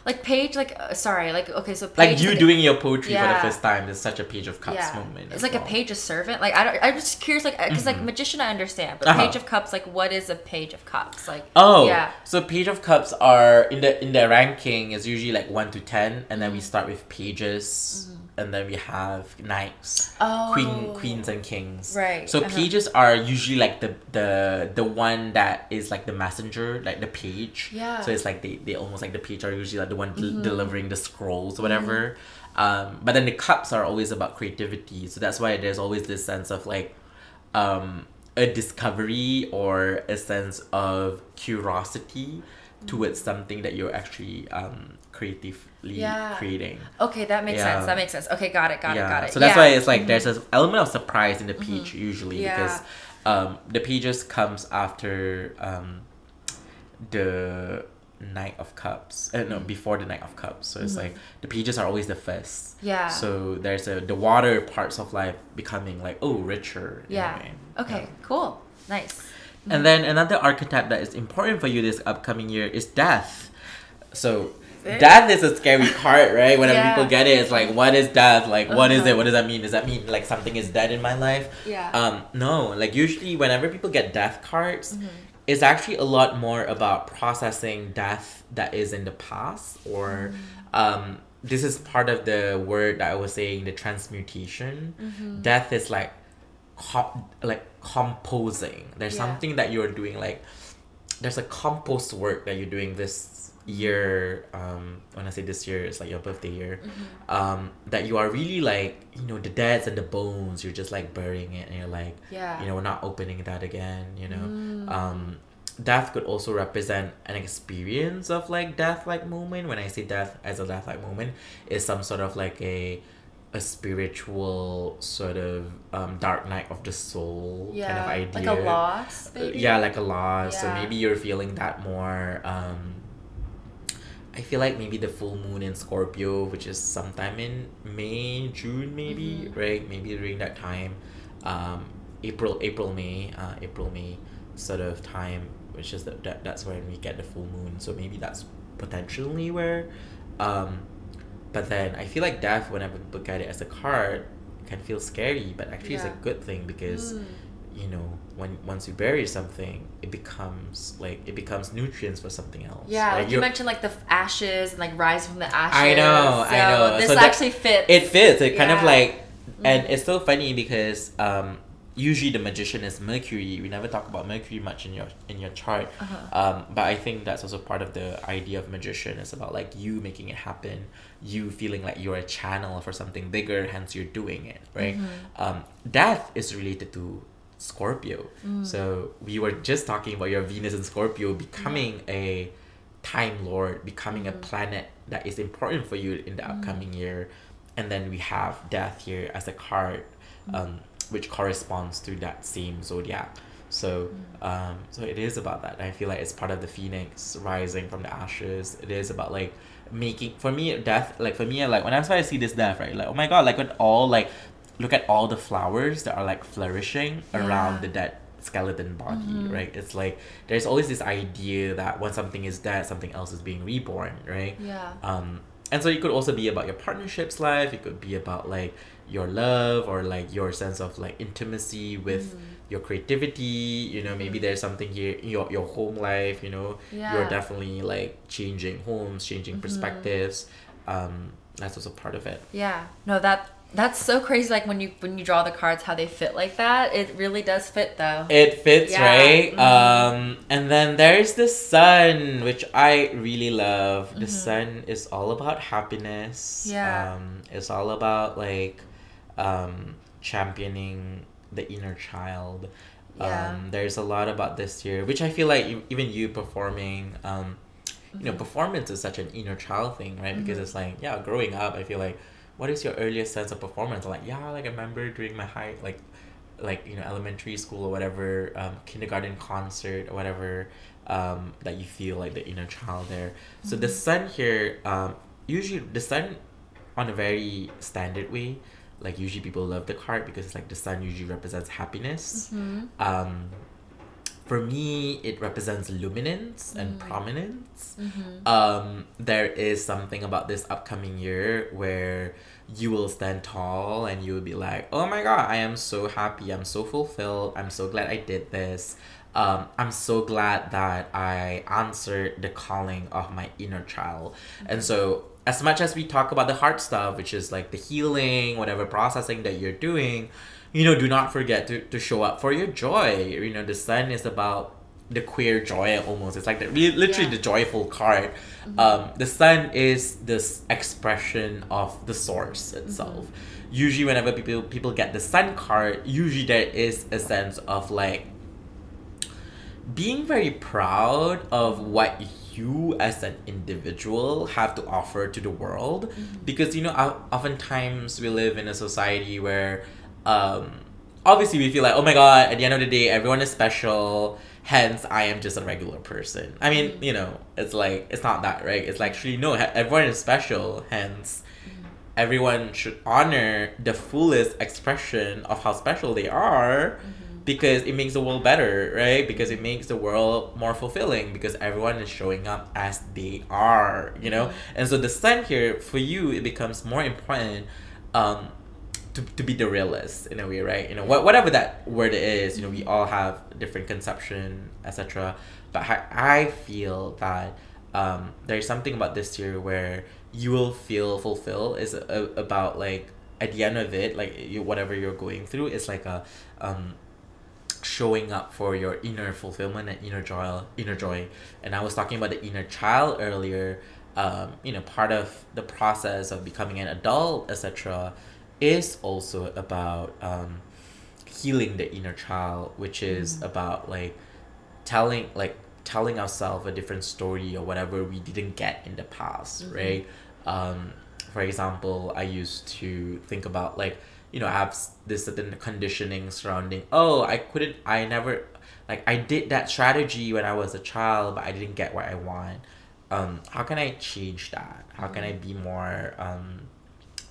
like page, like uh, sorry, like okay, so page, like you like, doing your poetry for the first time is such a page of cups yeah, moment. it's like a page of servant. Like I don't, I'm just curious, like because like magician I understand, but Uh-huh. page of cups, like what is a page of cups? Like Oh, yeah, So page of cups are in the in the ranking is usually like one to ten, and then we Mm-hmm. start with pages, and then we have knights, oh queen, queens, and kings. Right, So uh-huh. pages are usually like the the the one that is like the messenger, like the page. Yeah. Mm-hmm. So it's like they they almost like the page are usually like the one del- delivering the scrolls or whatever. Um, but then the cups are always about creativity, so that's why there's always this sense of like um, a discovery or a sense of curiosity towards something that you're actually um, creatively Yeah. creating. Okay, that makes Yeah. sense. That makes sense. Okay, got it, got it, got it. So that's yeah. Mm-hmm. why it's like there's an element of surprise in the peach usually Yeah. because um, the pages comes after um, the Knight of Cups. Uh, no, before the Knight of Cups. So it's like the pages are always the first. Mm-hmm. Yeah. So there's a the water parts of life becoming like oh richer. yeah. way. Okay, cool, nice. And then another archetype that is important for you this upcoming year is death. So it? death is a scary card, right? Whenever Yeah. people get it, it's like, what is death? Like, what is Uh-huh. it? What does that mean? Does that mean like something is dead in my life? Yeah. Um, no. Like usually, whenever people get death cards, Mm-hmm. it's actually a lot more about processing death that is in the past, or Mm. um, this is part of the word that I was saying, the transmutation. Mm-hmm. Death is like, com- like composing. There's Yeah. something that you're doing like there's a compost work that you're doing this year um when i say this year it's like your birthday year Mm-hmm. um that you are really like you know the deads and the bones you're just like burying it and you're like Yeah. you know we're not opening that again you know Mm. um death could also represent an experience of like death like moment when i say death as a death like moment is some sort of like a a spiritual sort of um dark night of the soul yeah. kind of idea Like a loss, uh, maybe. yeah like a loss so maybe you're feeling that more um i feel like maybe the full moon in scorpio which is sometime in may june maybe Mm-hmm. right maybe during that time um april april may uh april may sort of time which is that, that that's when we get the full moon so maybe that's potentially where um but then i feel like death whenever people look at it as a card can feel scary but actually it's a good thing because Mm. you know when once you bury something it becomes like it becomes nutrients for something else Yeah, Like, like you mentioned, like the f- ashes and like rise from the ashes. I know, I know. This So actually fits. it fits it kind of like and Mhm. it's so funny because um usually the magician is mercury we never talk about mercury much in your in your chart Uh-huh. um but i think that's also part of the idea of magician it's about like you making it happen you feeling like you're a channel for something bigger hence you're doing it right Mm-hmm. um death is related to scorpio Mm. so we were just talking about your venus and scorpio becoming a time lord becoming Mm-hmm. a planet that is important for you in the upcoming year and then we have death here as a card Mm-hmm. um, which corresponds to that same zodiac so Mm-hmm. um, so it is about that i feel like it's part of the phoenix rising from the ashes it is about like making for me death like for me like when i I see this death right like oh my god like when all like look at all the flowers that are like flourishing Yeah. around the dead skeleton body Mhm. right it's like there's always this idea that when something is dead something else is being reborn right Yeah. um and so it could also be about your partnerships life it could be about like your love or like your sense of like intimacy with Mhm. your creativity you know maybe there's something here in your, your home life you know Yeah. you're definitely like changing homes changing Mhm. perspectives um that's also part of it Yeah. No, that that's so crazy. Like when you when you draw the cards, how they fit like that. It really does fit though. it fits Yeah, right mhm. um and then there's the sun which i really love the Mhm. sun is all about happiness Yeah. um it's all about like um championing the inner child Yeah. um there's a lot about this year which i feel like even you performing um you know Mhm. performance is such an inner child thing right because Mhm. it's like yeah growing up i feel like what is your earliest sense of performance like yeah like i remember during my high like like you know elementary school or whatever um, kindergarten concert or whatever um, that you feel like the inner child there so the Mhm. sun here um, usually the sun on a very standard way like usually people love the card because it's like the sun usually represents happiness Mhm. um, for me, it represents luminance and Mm. prominence. Mhm. Um, there is something about this upcoming year where you will stand tall and you will be like, oh my god, I am so happy, I'm so fulfilled, I'm so glad I did this. Um, I'm so glad that I answered the calling of my inner child. And so, as much as we talk about the hard stuff, which is like the healing, whatever processing that you're doing, you know, do not forget to, to show up for your joy. You know, the sun is about the queer joy almost. It's like the, literally Yeah. the joyful card. Mm-hmm. Um, the sun is this expression of the source mm-hmm. itself. Usually, whenever people people get the sun card, usually there is a sense of like being very proud of what you as an individual have to offer to the world mm-hmm. because you know oftentimes we live in a society where um obviously we feel like oh my god at the end of the day everyone is special. Hence i am just a regular person. I mean you know it's like it's not that right? It's like actually no everyone is special. Hence everyone should honor the fullest expression of how special they are because it makes the world better, right? Because it makes the world more fulfilling because everyone is showing up as they are, you know? And so the sun here, for you, it becomes more important um, to, to be the realist in a way, right? You know, what, whatever that word is, you know, we all have different conception, etc. But I, I feel that um, there's something about this year where you will feel fulfilled is a, about like at the end of it like you, whatever you're going through it's like a um, showing up for your inner fulfillment and inner joy inner joy and i was talking about the inner child earlier um, you know part of the process of becoming an adult etc is also about um, healing the inner child which is about like telling like telling ourselves a different story or whatever we didn't get in the past right? Um, for example i used to think about like you know i have this certain conditioning surrounding oh i couldn't i never like i did that strategy when i was a child but i didn't get what i want. Um, how can i change that? How can i be more um,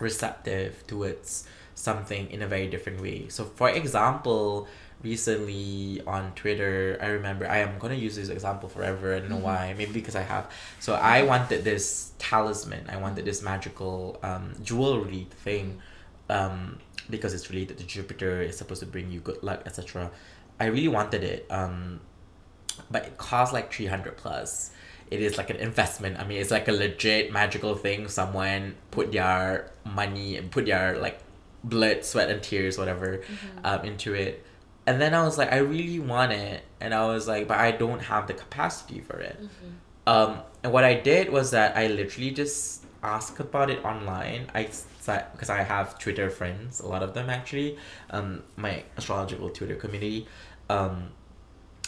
receptive towards something in a very different way. So, for example, recently on Twitter, I remember I am gonna use this example forever. I don't know why. Maybe because I have. So I wanted this talisman. I wanted this magical um, jewelry thing, um, because it's related to Jupiter. It's supposed to bring you good luck, etc. I really wanted it. Um, but it cost like 300 plus it is like an investment. I mean it's like a legit magical thing. Someone put their money and put their like blood sweat and tears whatever um, into it. And then i was like i really want it. And i was like but i don't have the capacity for it. Um, and what i did was that i literally just asked about it online. I because i have twitter friends a lot of them actually um, my astrological twitter community. Um,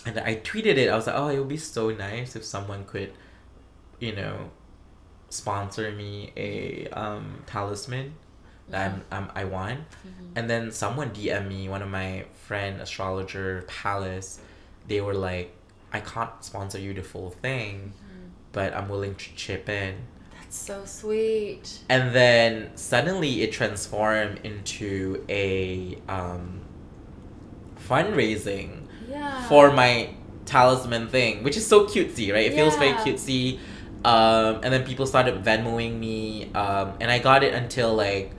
and I tweeted it. I was like, "Oh, it would be so nice if someone could, you know, sponsor me a um, talisman that I'm, I'm I want." And then someone DM me, one of my friend astrologer Pallas. They were like, "I can't sponsor you the full thing, but I'm willing to chip in." That's so sweet. And then suddenly it transformed into a um, fundraising Yeah. for my talisman thing, which is so cutesy, right? It feels very cutesy. Um, and then people started Venmoing me, um, and I got it until like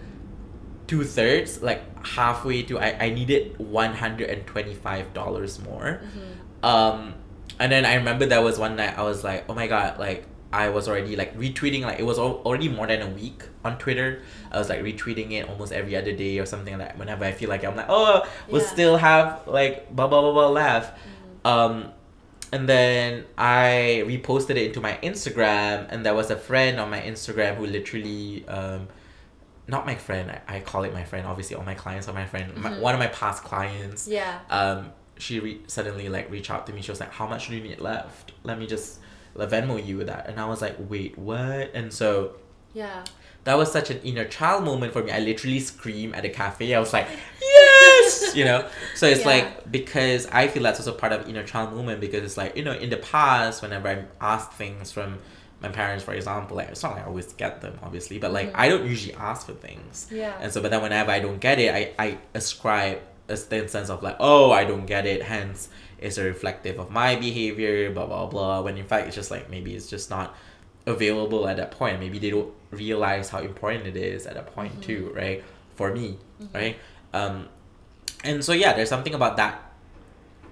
two thirds, like halfway to I, I needed one hundred and twenty five dollars more. Mm-hmm. Um, and then I remember there was one night I was like, oh my god, like I was already like retweeting like it was al- already more than a week on Twitter. I was like retweeting it almost every other day or something like. Whenever I feel like it, I'm like, oh, we'll Yeah. still have like blah blah blah blah laugh. Um, and then I reposted it into my Instagram, and there was a friend on my Instagram who literally, um, not my friend, I, I call it my friend. Obviously, all my clients are my friend. My, Mhm. one of my past clients Yeah. um, she re- suddenly like reached out to me. She was like, "How much do you need left? Let me just Venmo you with that." And I was like, "Wait, what?" And so Yeah. that was such an inner child moment for me. I literally screamed at a cafe. I was like, "Yes!" you know. So it's Yeah. like because I feel that's also part of inner child movement because it's like you know in the past whenever I asked things from my parents, for example, like it's not like I always get them, obviously, but like Mhm. I don't usually ask for things. Yeah. And so, but then whenever I don't get it, I, I ascribe a certain sense of like, oh, I don't get it. Hence, it's a reflective of my behavior, blah blah blah. When in fact it's just like maybe it's just not available at that point. Maybe they don't realize how important it is at that point Mm-hmm. too, right? For me, right? Um, and so yeah, there's something about that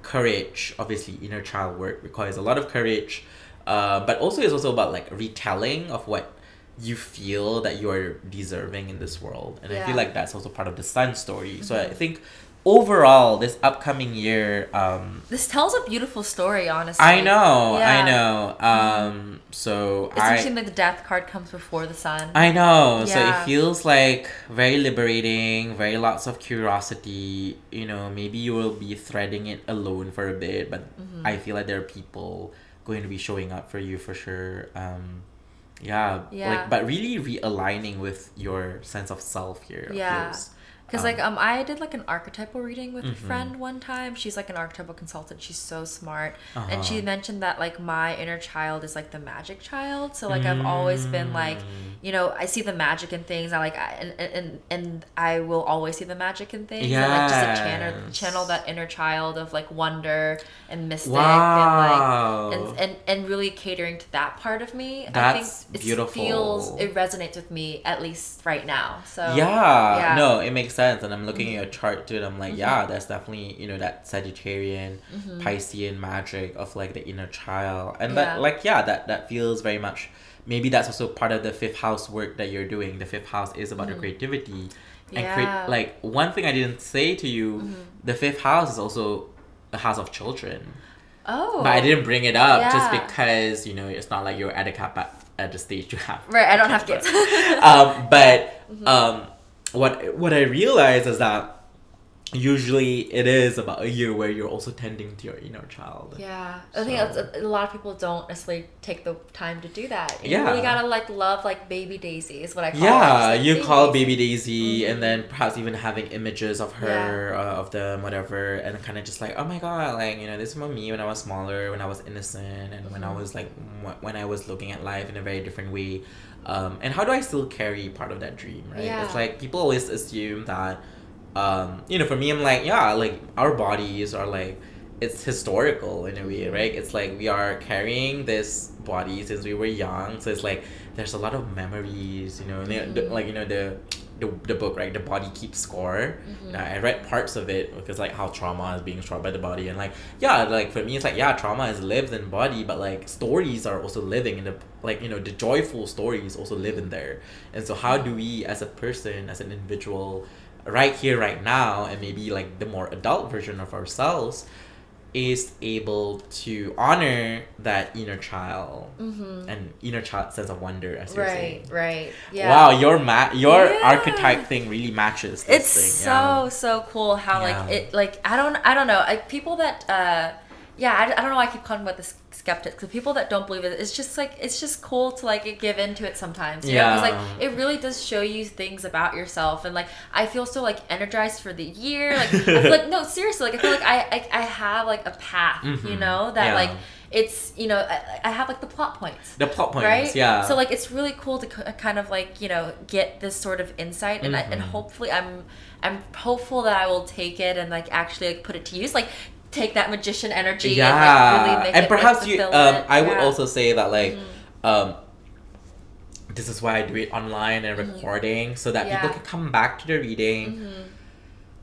courage. Obviously, inner child work requires a lot of courage, uh, but also it's also about like retelling of what you feel that you are deserving in this world, and I feel like that's also part of the sun story. So I think overall, this upcoming year, um, This tells a beautiful story, honestly. I know, Yeah. I know. Um, so It's I. interesting that the death card comes before the sun. I know. So it feels like very liberating, very lots of curiosity. You know, maybe you will be threading it alone for a bit, but Mm-hmm. I feel like there are people going to be showing up for you for sure. Um, yeah, Yeah. Like, but really realigning with your sense of self here. Yeah. feels. Because like um, I did like an archetypal reading with Mhm. a friend one time. She's like an archetypal consultant. She's so smart, Uh-huh. and she mentioned that like my inner child is like the magic child. So like I've always been like, Mm. you know, I see the magic in things. I like I, and, and and I will always see the magic in things. And like just channel channel that inner child of like wonder and mystic Wow. and like and, and and really catering to that part of me. I That's think it beautiful. feels it resonates with me at least right now. So yeah, yeah. Mm-hmm. no, it makes sense. And I'm looking at your chart too, and I'm like, yeah, that's definitely you know that Sagittarian, Piscean magic of like the inner child, and Mm-hmm. Yeah. that like yeah, that that feels very much. Maybe that's also part of the fifth house work that you're doing. The fifth house is about your creativity, and Mm-hmm. Yeah. create like one thing I didn't say to you. Mm-hmm. The fifth house is also the house of children. Oh. But I didn't bring it up just because you know it's not like you're at a cap at, at the stage you have Right, I don't have kids. um, but Mm-hmm. um, what what I realize is that usually it is about a year where you're also tending to your inner child. yeah, I think So- that's a, a lot of people don't necessarily take the time to do that. You Yeah. really gotta like love like baby Daisy is what I call. Yeah, like, you call Daisy. baby Daisy, Mhm. and then perhaps even having images of her, uh, of them, whatever, and kind of just like, oh my god, like you know, this is me when I was smaller, when I was innocent, and when I Mhm. was like, when I was looking at life in a very different way, um, and how do I still carry part of that dream, right? Yeah. It's like people always assume that, um, you know, for me, I'm like, yeah, like our bodies are like. It's historical in a way, Mm-hmm. right? It's like we are carrying this body since we were young, so it's like there's a lot of memories, you know, and the- the- Mhm. like you know the, the the book, right? The body keeps score. Mhm. And I read parts of it because like how trauma is being stored by the body, and like yeah, like for me it's like yeah, trauma is lived in body, but like stories are also living in the like you know the joyful stories also live in there, and so how do we as a person as an individual, right here right now, and maybe like the more adult version of ourselves is able to honor that inner child Mhm. and inner child sense of wonder as you're Right, saying. right. Yeah. Wow, your ma- your Yeah. archetype thing really matches. This it's thing, so yeah. so cool how Yeah. like it like I don't I don't know like people that uh yeah I, I don't know why I keep calling about the skeptics the people that don't believe it it's just like it's just cool to like give into it sometimes you know? 'Cause, like it really does show you things about yourself and like I feel so like energized for the year like I feel like no seriously like I feel like I I, I have like a path you Mhm. know that Yeah. like it's you know I, I have like the plot points the plot points, right yeah. so like it's really cool to k- kind of like you know get this sort of insight and I, and Mhm. hopefully i'm i'm hopeful that i will take it and like actually like put it to use like take that magician energy yeah, and like really make and it perhaps you. Um. I would Yeah. Mm-hmm. also say that like, um, this is why I do it online and recording so that Mm-hmm. Yeah. people can come back to the reading, Mhm.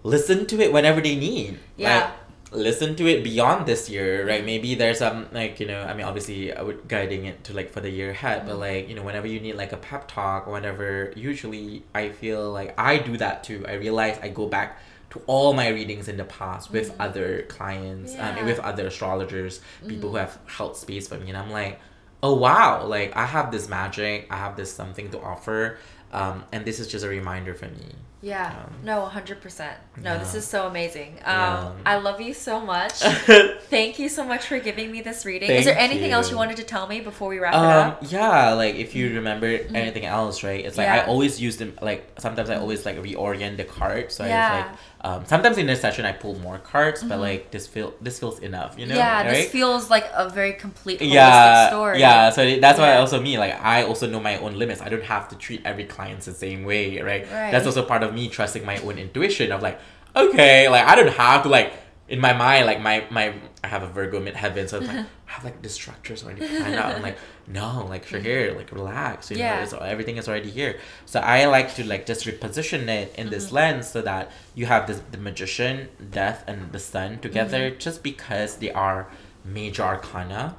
listen to it whenever they need. Yeah. Like, listen to it beyond this year, right? Maybe there's some like you know, I mean, obviously, I would guiding it to like for the year ahead, but Mm-hmm. like you know, whenever you need like a pep talk or whatever, usually I feel like I do that too. I realize I go back to all my readings in the past with other clients, um, Mm-hmm. With other astrologers, people who have held space for me, and I'm like, oh wow, like I have this magic, I have this something to offer, um, and this is just a reminder for me. yeah Um, no 100% no this is so amazing um Yeah. i love you so much thank you so much for giving me this reading is there anything else you you. wanted to tell me before we wrap it Um, up yeah, like if you remember anything else, right? It's like I Mm-hmm. Always use them. Like sometimes I always like reorient the cards. So I Yeah. like um, sometimes in this session I pull more cards, but like this feel this feels enough, you know? Mm-hmm. yeah right? this feels like a very complete yeah, story yeah. So that's why Yeah. also me like I also know my own limits. I don't have to treat every client the same way, right? Right. That's also part of me trusting my own intuition of like, okay, like I don't have to like in my mind, like my my I have a Virgo midheaven, so it's like I have like the structures already planned out. I'm like, no, like you're mm-hmm. here, like relax. You Yeah. know, it's, everything is already here. So I like to like just reposition it in this mm-hmm. lens so that you have this the magician, death, and the sun together, mm-hmm. just because they are major arcana.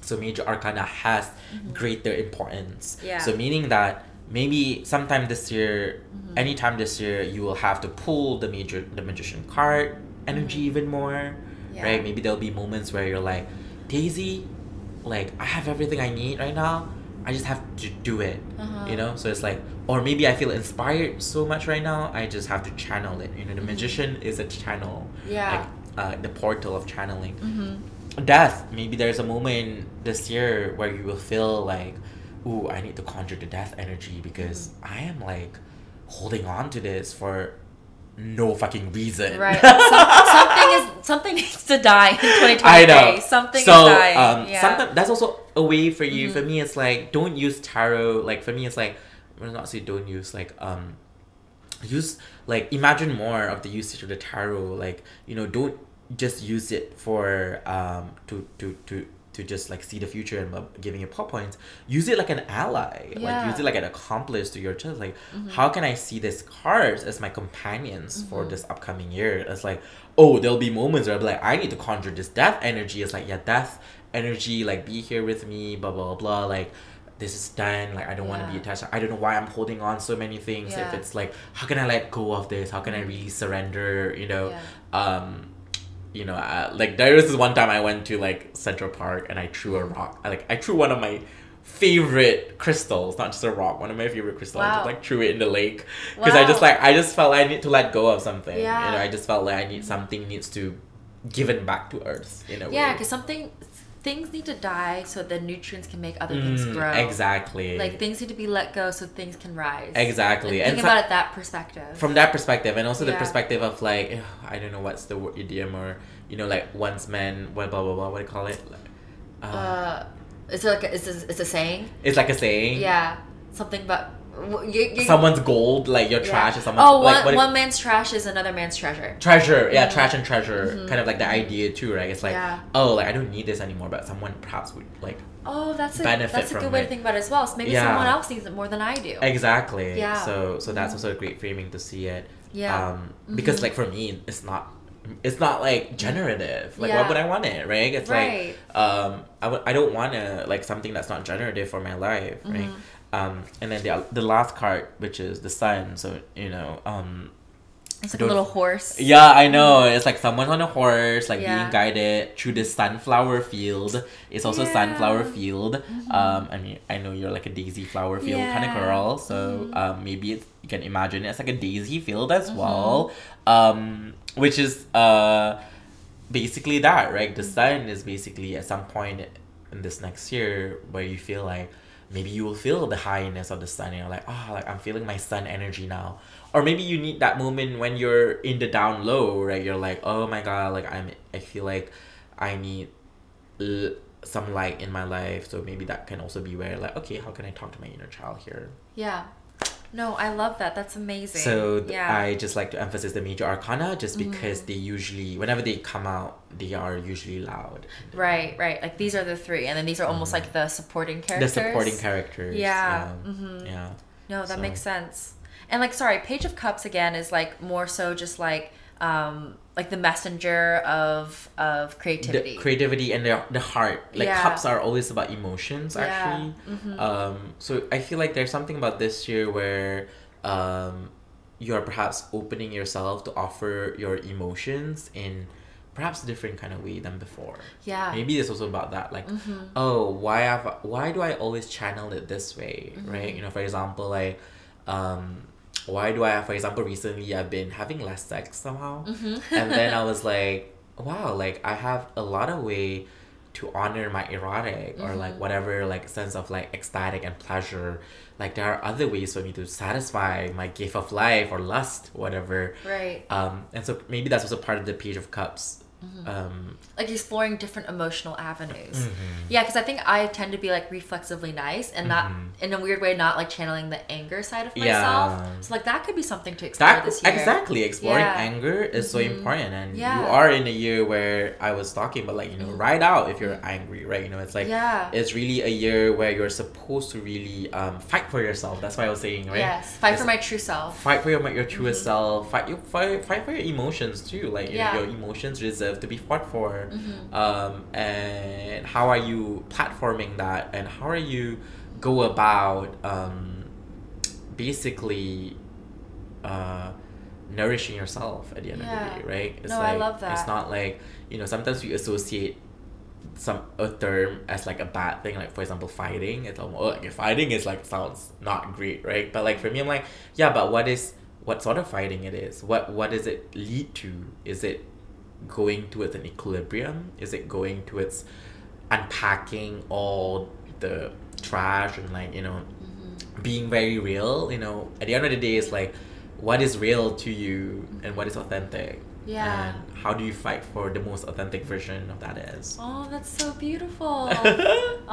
So major arcana has greater importance. Yeah. So meaning that maybe sometime this year, Mm-hmm. anytime this year, you will have to pull the major the magician card energy even more. Mm-hmm. Yeah. Right? Maybe there'll be moments where you're like, Daisy, like I have everything I need right now. I just have to do it. Uh-huh. You know? So it's like or maybe I feel inspired so much right now, I just have to channel it. You know, the magician is a channel. Mm-hmm. Yeah. Like uh, the portal of channeling Mm-hmm. death maybe there's a moment this year where you will feel like ooh i need to conjure the death energy because Mm-hmm. i am like holding on to this for no fucking reason Right. Some, something is something needs to die in 2023. I know. Something so, is dying. um, yeah. sometimes that's also a way for you. Mhm. For me, it's like don't use tarot. Like for me, it's like well, not say don't use like um, use like imagine more of the usage of the tarot. Like you know, don't just use it for um to to to to just like see the future and uh, giving you plot points. Use it like an ally. Like Yeah. use it like an accomplice to your child. Like Mhm. how can I see these cards as my companions for Mhm. this upcoming year? It's like, oh, there'll be moments where I'll be like, I need to conjure this death energy. It's like, yeah, death energy, like be here with me, blah blah blah. Like this is done. Like I don't want to be attached. I don't know why I'm holding on so many things. If it's like, how can I let go of this? How can I really surrender? You know, Yeah. um you know uh, like there was this one time i went to like central park and i threw a rock I, like i threw one of my favorite crystals not just a rock one of my favorite crystals. I just like threw it in the lake. Because i just like i just felt like i need to let go of something Yeah. you know i just felt like i need something needs to given back to earth in a Yeah, way. because something things need to die so the nutrients can make other things Mm, grow. exactly Like things need to be let go so things can rise. exactly And and think so- about it that perspective. from that perspective and also the perspective of like ugh, i don't know what's the word idiom or you know like once men what blah blah blah what do you call it Like, uh, uh, it's like a, it's a, it's a saying. it's like a saying Yeah, something about w- you, you, someone's gold, like your yeah. trash is someone's Oh, like one, what it- one man's trash is another man's treasure. treasure. Yeah, Mhm. trash and treasure. Mhm. Kind of like the idea too, right? It's like Yeah. oh, like I don't need this anymore, but someone perhaps would like Oh, that's a Benefit that's a good way it. to think about it as well. So maybe Yeah. someone else needs it more than I do. exactly. Yeah. So so that's Mhm. also a great framing to see it. Yeah. Um, because Mhm. like for me, it's not. It's not like generative. Like, why would I want it, right? It's right. like, um, I w- I don't want to like something that's not generative for my life, right? Um, and then the the last card, which is the sun. So you know, um, It's like a little horse. Yeah, I know. It's like someone on a horse, like Yeah. being guided through this sunflower field. It's also Yeah. sunflower field. Mhm. Um, I mean, I know you're like a daisy flower field kind of Yeah. girl, so Mhm. um, maybe you can imagine it's like a daisy field as Mm-hmm. well. Um, which is uh, basically that, right? The sun is basically at some point in this next year where you feel like maybe you will feel the highness of the sun and you're like oh like i'm feeling my sun energy now. Or maybe you need that moment when you're in the down low right? You're like oh my god like i'm i feel like i need l- some light in my life. So maybe that can also be where like okay how can i talk to my inner child here? Yeah. No, I love that. That's amazing. so th- yeah. i just like to emphasize the major arcana just because Mhm. they usually whenever they come out they are usually loud Right, right. Like these are the three, and then these are almost Mhm. like the supporting characters. the supporting characters Yeah. yeah, hmm yeah. No, that So- makes sense. And like, sorry, Page of Cups again is like more so just like, um, like the messenger of of creativity. the creativity and the, the heart like Yeah. cups are always about emotions Yeah. actually Mhm. um so i feel like there's something about this year where um you're perhaps opening yourself to offer your emotions in perhaps a different kind of way than before yeah. maybe it's also about that like hmm oh why have why do i always channel it this way right Mhm. you know for example like um why do i for example recently i've been having less sex somehow hmm and then I was like, wow, like I have a lot of way to honor my erotic or like Mhm. whatever like sense of like ecstatic and pleasure. Like there are other ways for me to satisfy my gift of life or lust, whatever. right. Um, and so maybe that's also part of the Page of Cups um, like exploring different emotional avenues. Mm-hmm. Yeah, because I think I tend to be like reflexively nice and not in a weird way, not like channeling the anger side of myself. Mm-hmm. Yeah. So like that could be something to explore that this year. exactly exploring Yeah. anger is so important and Yeah. you are in a year where i was talking about like you know ride out if you're angry right you know it's like Yeah. it's really a year where you're supposed to really um, fight for yourself that's what i was saying right Yes, fight It's- for my true self. fight for your your truest self fight you fight, fight for your emotions too like you know, your emotions deserve to be fought for Mm-hmm. um, and how are you platforming that and how are you go about um, basically uh, nourishing yourself at the end Yeah. of the day right it's No, I love that. it's not like you know sometimes we associate some a term as like a bad thing like for example fighting it's like, oh, okay, fighting is like sounds not great right but like for me i'm like yeah but what is what sort of fighting it is what what does it lead to is it going towards an equilibrium is it going towards unpacking all the trash and like you know Mm-hmm. being very real you know at the end of the day it's like what is real to you and what is authentic Yeah. and how do you fight for the most authentic version of that is Oh, that's so beautiful.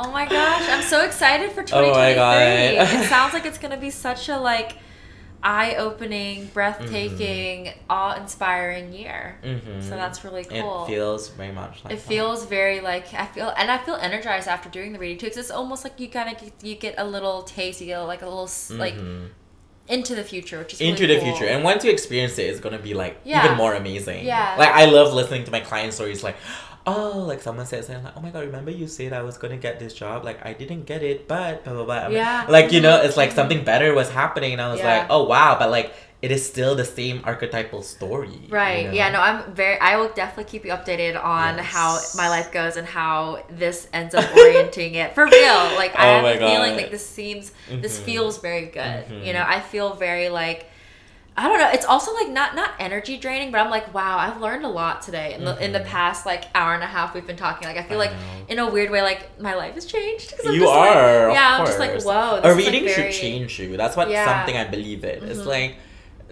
oh my gosh, I'm so excited for Oh 2023. my God. it sounds like it's going to be such a like eye-opening, breathtaking, awe-inspiring year. Mhm. So that's really cool. it feels very much like it that. feels very like I feel, and I feel energized after doing the reading too. Because it's almost like you kind of get, you get a little taste, you get like a little s like into the future, which is into really the cool. future and once you experience it it's gonna be like Yeah. even more amazing Yeah. like i love listening to my client stories like oh like someone said something like oh my god remember you said i was gonna get this job like i didn't get it but blah blah blah Yeah. like you know it's like something better was happening and i was Yeah. like oh wow but like it is still the same archetypal story Right. you know? Yeah. No, I'm very. I will definitely keep you updated on Yes. how my life goes and how this ends up orienting it for real. Like I Oh have a feeling like this seems, this Mhm. feels very good. Mhm. You know, I feel very like. I don't know. It's also like not not energy draining, but I'm like, wow, I've learned a lot today in the in the Mhm. past like hour and a half we've been talking. Like I feel I like know. in a weird way, like my life has changed. 'cause I'm you just, like- are of yeah, I'm just like, whoa. a is, like, reading very- should change you that's what Yeah. something i believe in it's Mhm. like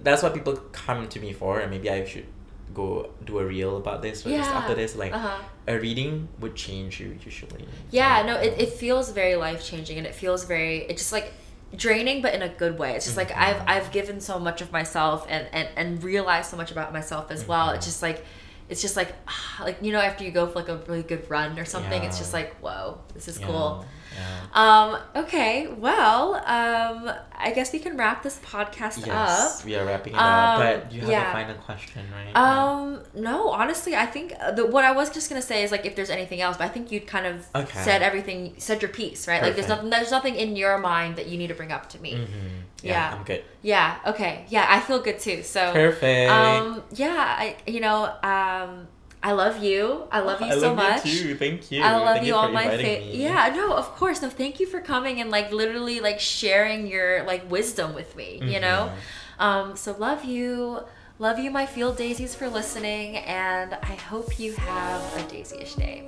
that's what people come to me for and maybe i should go do a reel about this Yeah. after this like Uh-huh. a reading would change you usually Yeah, So, no, it, it feels very life changing and it feels very it just like draining but in a good way. It's just like I've Mhm. I've given so much of myself and, and, and realized so much about myself as well. It's Mhm. just like it's just like like you know after you go for like a really good run or something, it's just like whoa, this is yeah, cool. Yeah. Um okay, well, um I guess we can wrap this podcast yes up. we are wrapping it Um, up but you have yeah. a final question right Um, no, honestly, I think uh, the, what I was just gonna say is like if there's anything else, but I think you kind of Okay. said everything, said your piece, right? Like there's nothing, there's nothing in your mind that you need to bring up to me. mm-hmm. yeah, yeah. i'm good Yeah. Okay. Yeah, I feel good too. So, perfect um, yeah, I, you know, um, I love you. I love you I so love much. you too. Thank you. I love Thank you on my face. Yeah, no, of course. No, thank you for coming and like literally like sharing your like wisdom with me, you know? Mhm. Um, so love you. Love you, my field daisies, for listening, and I hope you have a daisy-ish day.